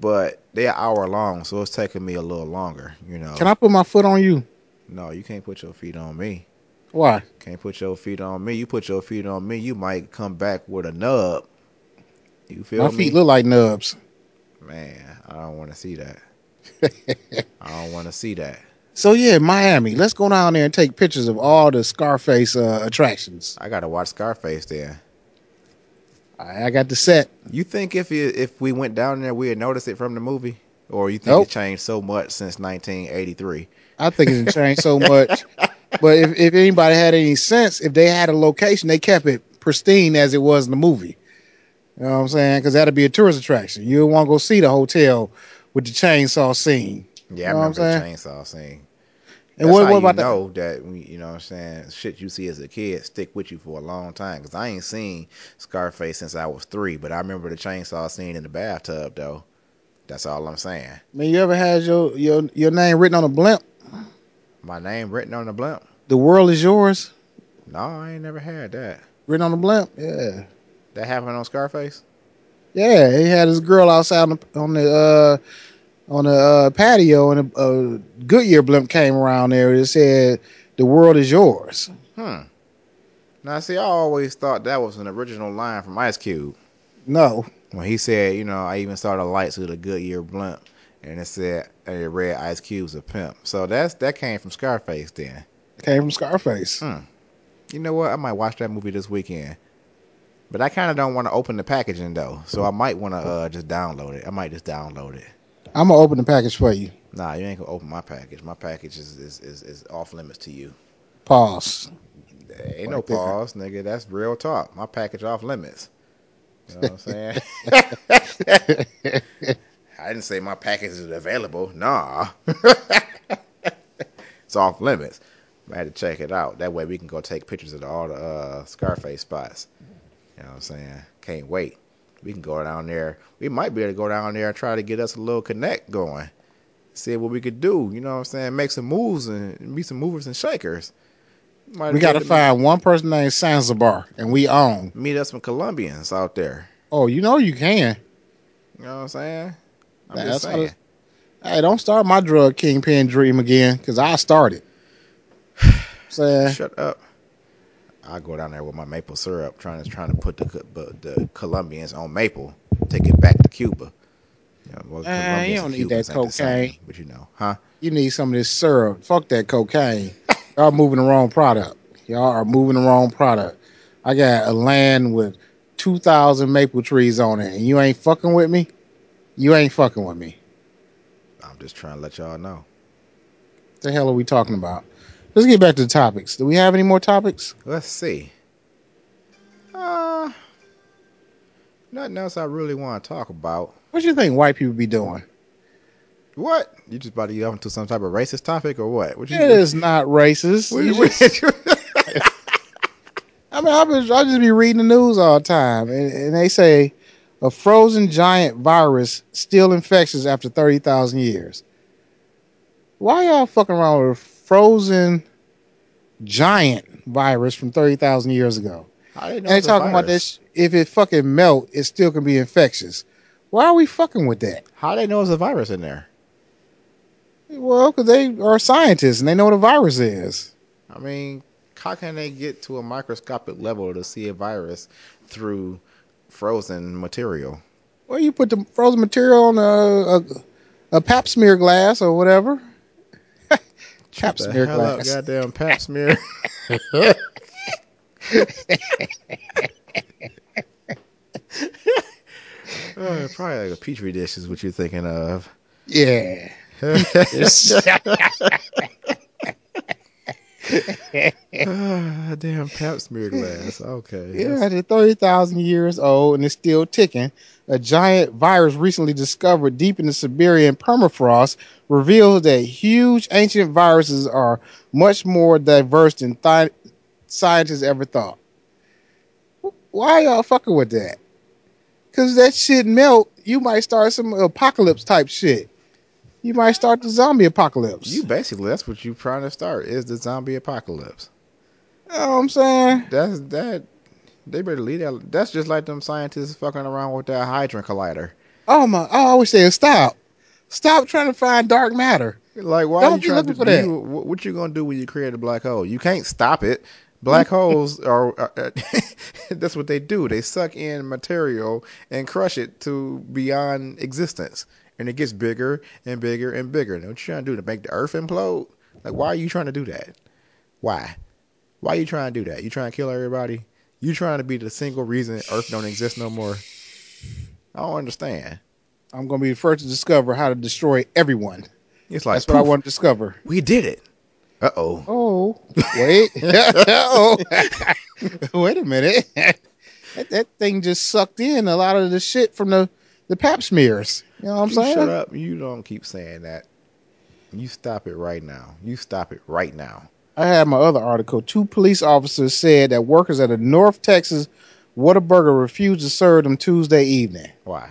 but they're hour long, so it's taking me a little longer. You know? Can I put my foot on you? No, you can't put your feet on me. Why? Can't put your feet on me. You put your feet on me, you might come back with a nub. You feel me? My me? feet look like nubs. Man, I don't want to see that. I don't want to see that. So yeah, Miami. Let's go down there and take pictures of all the Scarface uh, attractions. I gotta watch Scarface then. I, I got the set. You think if it, if we went down there, we'd notice it from the movie, or you think Nope. it changed so much since 1983? I think it's changed so much. But if, if anybody had any sense, if they had a location, they kept it pristine as it was in the movie. You know what I'm saying? Because that'd be a tourist attraction. You want to go see the hotel with the chainsaw scene. Yeah, I Know I'm remember the chainsaw scene. And That's what, what you about the, know that we- you know what I'm saying shit you see as a kid stick with you for a long time. Cause I ain't seen Scarface since I was three, but I remember the chainsaw scene in the bathtub though. That's all I'm saying. man? You ever had your your your name written on a blimp? My name written on a blimp? The world is yours. No, I ain't never had that. Written on a blimp. Yeah. That happened on Scarface? Yeah, he had his girl outside on the on the, uh, on the uh, patio, and a, a Goodyear blimp came around there. It said, "The world is yours." Hmm. Now see, I always thought that was an original line from Ice Cube No, when he said, you know, I even saw the lights with a Goodyear blimp, and it said, and it read Ice Cube's a pimp. So that's that came from Scarface then. it came from Scarface. Hmm. You know what? I might watch that movie this weekend. But I kind of don't want to open the packaging though, so I might want to uh, just download it. I might just download it. I'm gonna open the package for you. Nah, you ain't gonna open my package. My package is is, is, is off limits to you. Pause. There ain't no pause, nigga. That's real talk. My package off limits. You know what I'm saying? (laughs) I didn't say my package is available. Nah. (laughs) it's off limits. I had to check it out. That way we can go take pictures of all the uh, Scarface spots. You know what I'm saying? Can't wait. We can go down there. We might be able to go down there and try to get us a little connect going. See what we could do. You know what I'm saying? Make some moves and meet some movers and shakers. Might we got to find one person named Zanzibar, and we own. meet us some Colombians out there. Oh, you know you can. You know what I'm saying? I'm just that's how saying. Hey, don't start my drug kingpin dream again, because I started. (sighs) Saying Shut up. I go down there with my maple syrup, trying to trying to put the Co- the Colombians on maple, take it back to Cuba. You know, well, Man, you Colombians don't and need Cubans that ain't the same, cocaine. but you know, huh? you need some of this syrup. Fuck that cocaine. Y'all moving the wrong product. Y'all are moving the wrong product. I got a land with two thousand maple trees on it, and you ain't fucking with me. You ain't fucking with me. I'm just trying to let y'all know. What the hell are we talking about? Let's get back to the topics. Do we have any more topics? Let's see. Uh, nothing else I really want to talk about. What do you think white people be doing? What? You just about to get off into some type of racist topic or what? What you? It is not racist. what- just- (laughs) (laughs) I mean, I, be, I just be reading the news all the time, and, and they say a frozen giant virus still infectious after thirty thousand years. Why y'all fucking around with a frozen giant virus from thirty thousand years ago? How they know And they talking about this. If it fucking melt, it still can be infectious. Why are we fucking with that? How do they know it's a virus in there? Well, because they are scientists and they know what a virus is. I mean, how can they get to a microscopic level to see a virus through frozen material? Well, you put the frozen material on a a, a pap smear glass or whatever. Pap the smear hell up, goddamn pap smear. Uh, (laughs) probably like a petri dish is what you're thinking of. Yeah. (laughs) (laughs) Ah, damn pap smear glass. (laughs) Okay. Yeah, that's- they're 30,000 years old and it's still ticking. A giant virus recently discovered deep in the Siberian permafrost reveals that huge ancient viruses are much more diverse than thi- scientists ever thought. Why y'all fucking with that? Because that shit melt, you might start some apocalypse type shit. You might start the zombie apocalypse. You basically that's what you're trying to start is the zombie apocalypse. know what I'm saying? That's that. They better leave that. That's just like them scientists fucking around with that hydrogen collider. Oh my! I always say stop, stop trying to find dark matter. Like, why Don't are you trying looking to for that. You, what, what you gonna do when you create a black hole? You can't stop it. Black mm-hmm. holes are. are uh, (laughs) that's what they do. They suck in material and crush it to beyond existence, and it gets bigger and bigger and bigger. And what you trying to do to make the Earth implode? Like, why are you trying to do that? Why? Why are you trying to do that? You trying to kill everybody? You trying to be the single reason Earth don't exist no more? I don't understand. I'm gonna be the first to discover how to destroy everyone. It's like That's what I want to discover. We did it. Uh oh. Oh, wait. (laughs) oh, (laughs) wait a minute. (laughs) that, that thing just sucked in a lot of the shit from the, the pap smears. You know what I'm saying? shut up. You don't keep saying that. You stop it right now. You stop it right now. I had my other article. Two police officers said that workers at a North Texas Whataburger refused to serve them Tuesday evening Why?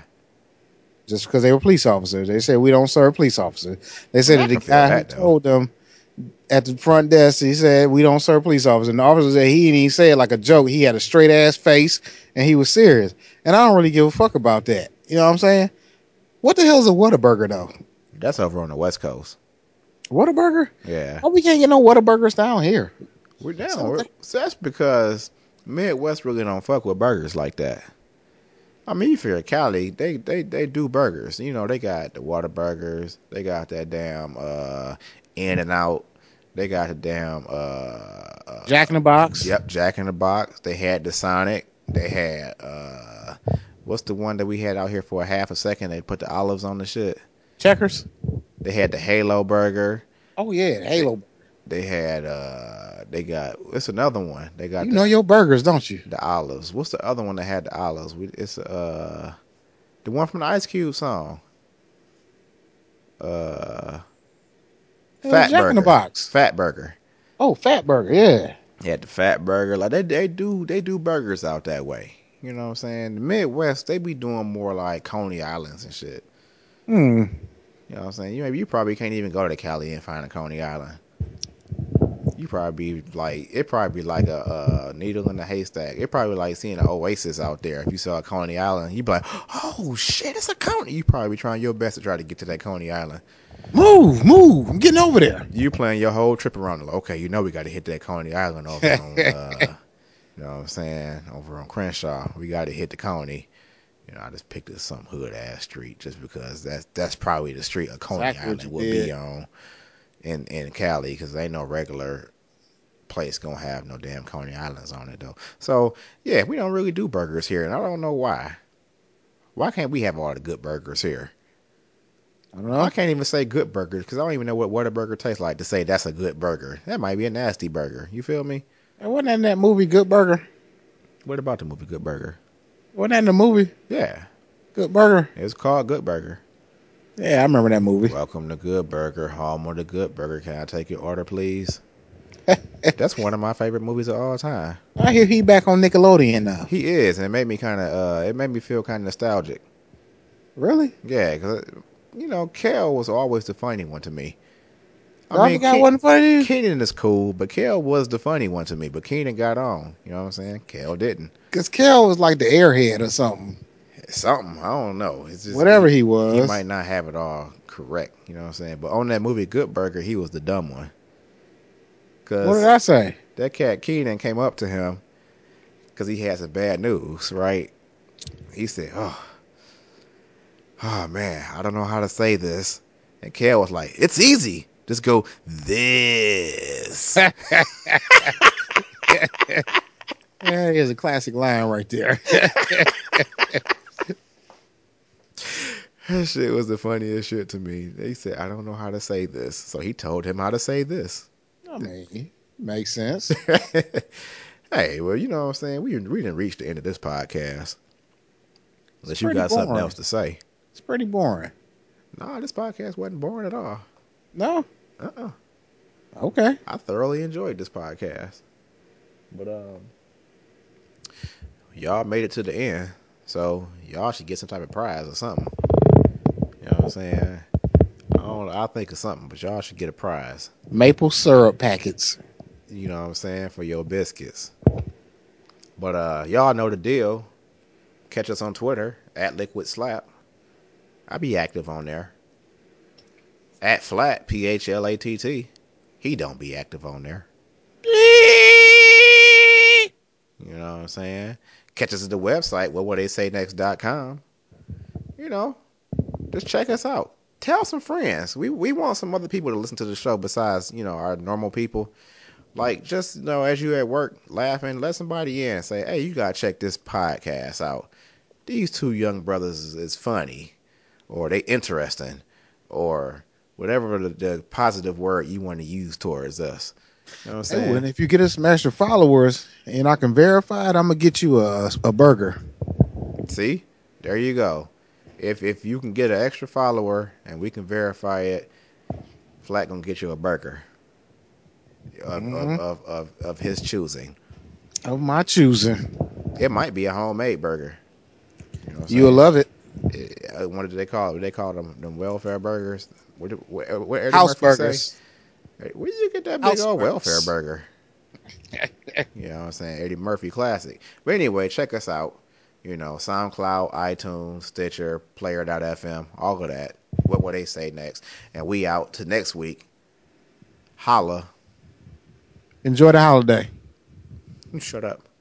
just because they were police officers. They said we don't serve police officers. They said Well, that the guy that, who told them at the front desk, he said we don't serve police officers. And the officer said he didn't even say it like a joke. He had a straight ass face and he was serious. And I don't really give a fuck about that. You know what I'm saying? What the hell's a Whataburger though? That's over on the West Coast. Whataburger? Yeah. Oh, we can't get no Whataburgers down here. We're down. So We're, so that's because Midwest really don't fuck with burgers like that. I mean, you figure Cali, they, they, they do burgers. You know, they got the Whataburgers. They got that damn uh, In and Out. They got the damn uh, uh, Jack in the Box. Yep, Jack in the Box. They had the Sonic. They had uh what's the one that we had out here for a half a second? They put the olives on the shit. Checkers. They had the Halo burger. Oh yeah, Halo. They had uh they got it's another one. They got You the, know your burgers, don't you? the olives. What's the other one that had the olives? We, it's uh the one from the Ice Cube song. Uh It Fat Jack burger. in the Box. Fat burger. Oh, Fat Burger. Yeah. They had the fat burger. Like they they do they do burgers out that way. You know what I'm saying? The Midwest, they be doing more like Coney Islands and shit. Hmm. You know what I'm saying? You maybe you probably can't even go to the Cali and find a Coney Island. You probably be like it probably be like a, uh needle in a haystack. It probably like seeing an oasis out there. If you saw a Coney Island, you'd be like, "Oh shit, it's a Coney." You probably be trying your best to try to get to that Coney Island. Move, move. I'm getting over there. You plan your whole trip around. Like, okay, you know we got to hit that Coney Island over (laughs) on, uh, you know what I'm saying, over on Crenshaw. We got to hit the Coney. You know, I just picked this some hood ass street just because that's that's probably the street a Coney Exactly Island would be on in in Cali because ain't no regular place gonna have no damn Coney Islands on it though. So yeah, we don't really do burgers here, and I don't know why. Why can't we have all the good burgers here? I don't know. I can't even say good burgers because I don't even know what what a burger tastes like to say that's a good burger. That might be a nasty burger. You feel me? Hey, Wasn't that in that movie Good Burger? What about the movie Good Burger? Wasn't that in the movie Yeah, Good Burger? it's called Good Burger. Yeah, I remember that movie. Welcome to Good Burger, home of the Good Burger. Can I take your order, please? (laughs) That's one of my favorite movies of all time. I hear he back on Nickelodeon now. He is, and it made me kind of, uh, it made me feel kind of nostalgic. Really? Yeah, because you know, Kel was always the funny one to me. I, forgot Ke- wasn't funny. Kenan is cool, but Kel was the funny one to me. But Kenan got on. You know what I'm saying? Kel didn't. Because Kel was like the airhead or something. Something I don't know. It's just Whatever he He was. He might not have it all correct. You know what I'm saying? But on that movie Good Burger, he was the dumb one. Cause What did I say? that cat Kenan came up to him because he had some bad news, right? He said, "Oh, oh man, I don't know how to say this. And Kel was like, it's easy. Just go this. (laughs) Yeah, here's a classic line right there. that shit was the funniest shit to me. They said, I don't know how to say this. So he told him how to say this. I mean, makes sense. (laughs) hey, well, you know what I'm saying? We, we didn't reach the end of this podcast. Unless you got something else to say. It's pretty boring. Nah, this podcast wasn't boring at all. No? Uh-uh. Okay. I thoroughly enjoyed this podcast. But um y'all made it to the end. So y'all should get some type of prize or something. You know what I'm saying? I don't I'll think of something, but y'all should get a prize. Maple syrup packets. You know what I'm saying, for your biscuits. But uh y'all know the deal. Catch us on Twitter at Liquid Slap. I be active on there. At Flat P H L A T T. He don't be active on there. You know what I'm saying? Catch us at the website, what will they say next.com. You know, just check us out. Tell some friends. We we want some other people to listen to the show besides, you know, our normal people. Like just you know, as you at work laughing, let somebody in and say, Hey, you gotta check this podcast out. These two young brothers is, is funny. Or they interesting. Or whatever the, the positive word you want to use towards us. You know what I'm Hey, saying? and if you get us some extra followers and I can verify it, I'm gonna get you a a burger. See, there you go. If if you can get an extra follower and we can verify it, Flat gonna get you a burger of Mhm. of, of, of of his choosing. Of my choosing. It might be a homemade burger. You know what I'm You'll saying? love it. It- uh, what did they call it? They call them them welfare burgers. What did, what, what House Murphy burgers. say? Where you get that big House old burgers. welfare burger? (laughs) you know what I'm saying? Eddie Murphy classic. But anyway, check us out. You know, SoundCloud, iTunes, Stitcher, Player.fm, all of that. What will they say next? And we out to next week. Holla. Enjoy the holiday. Shut up.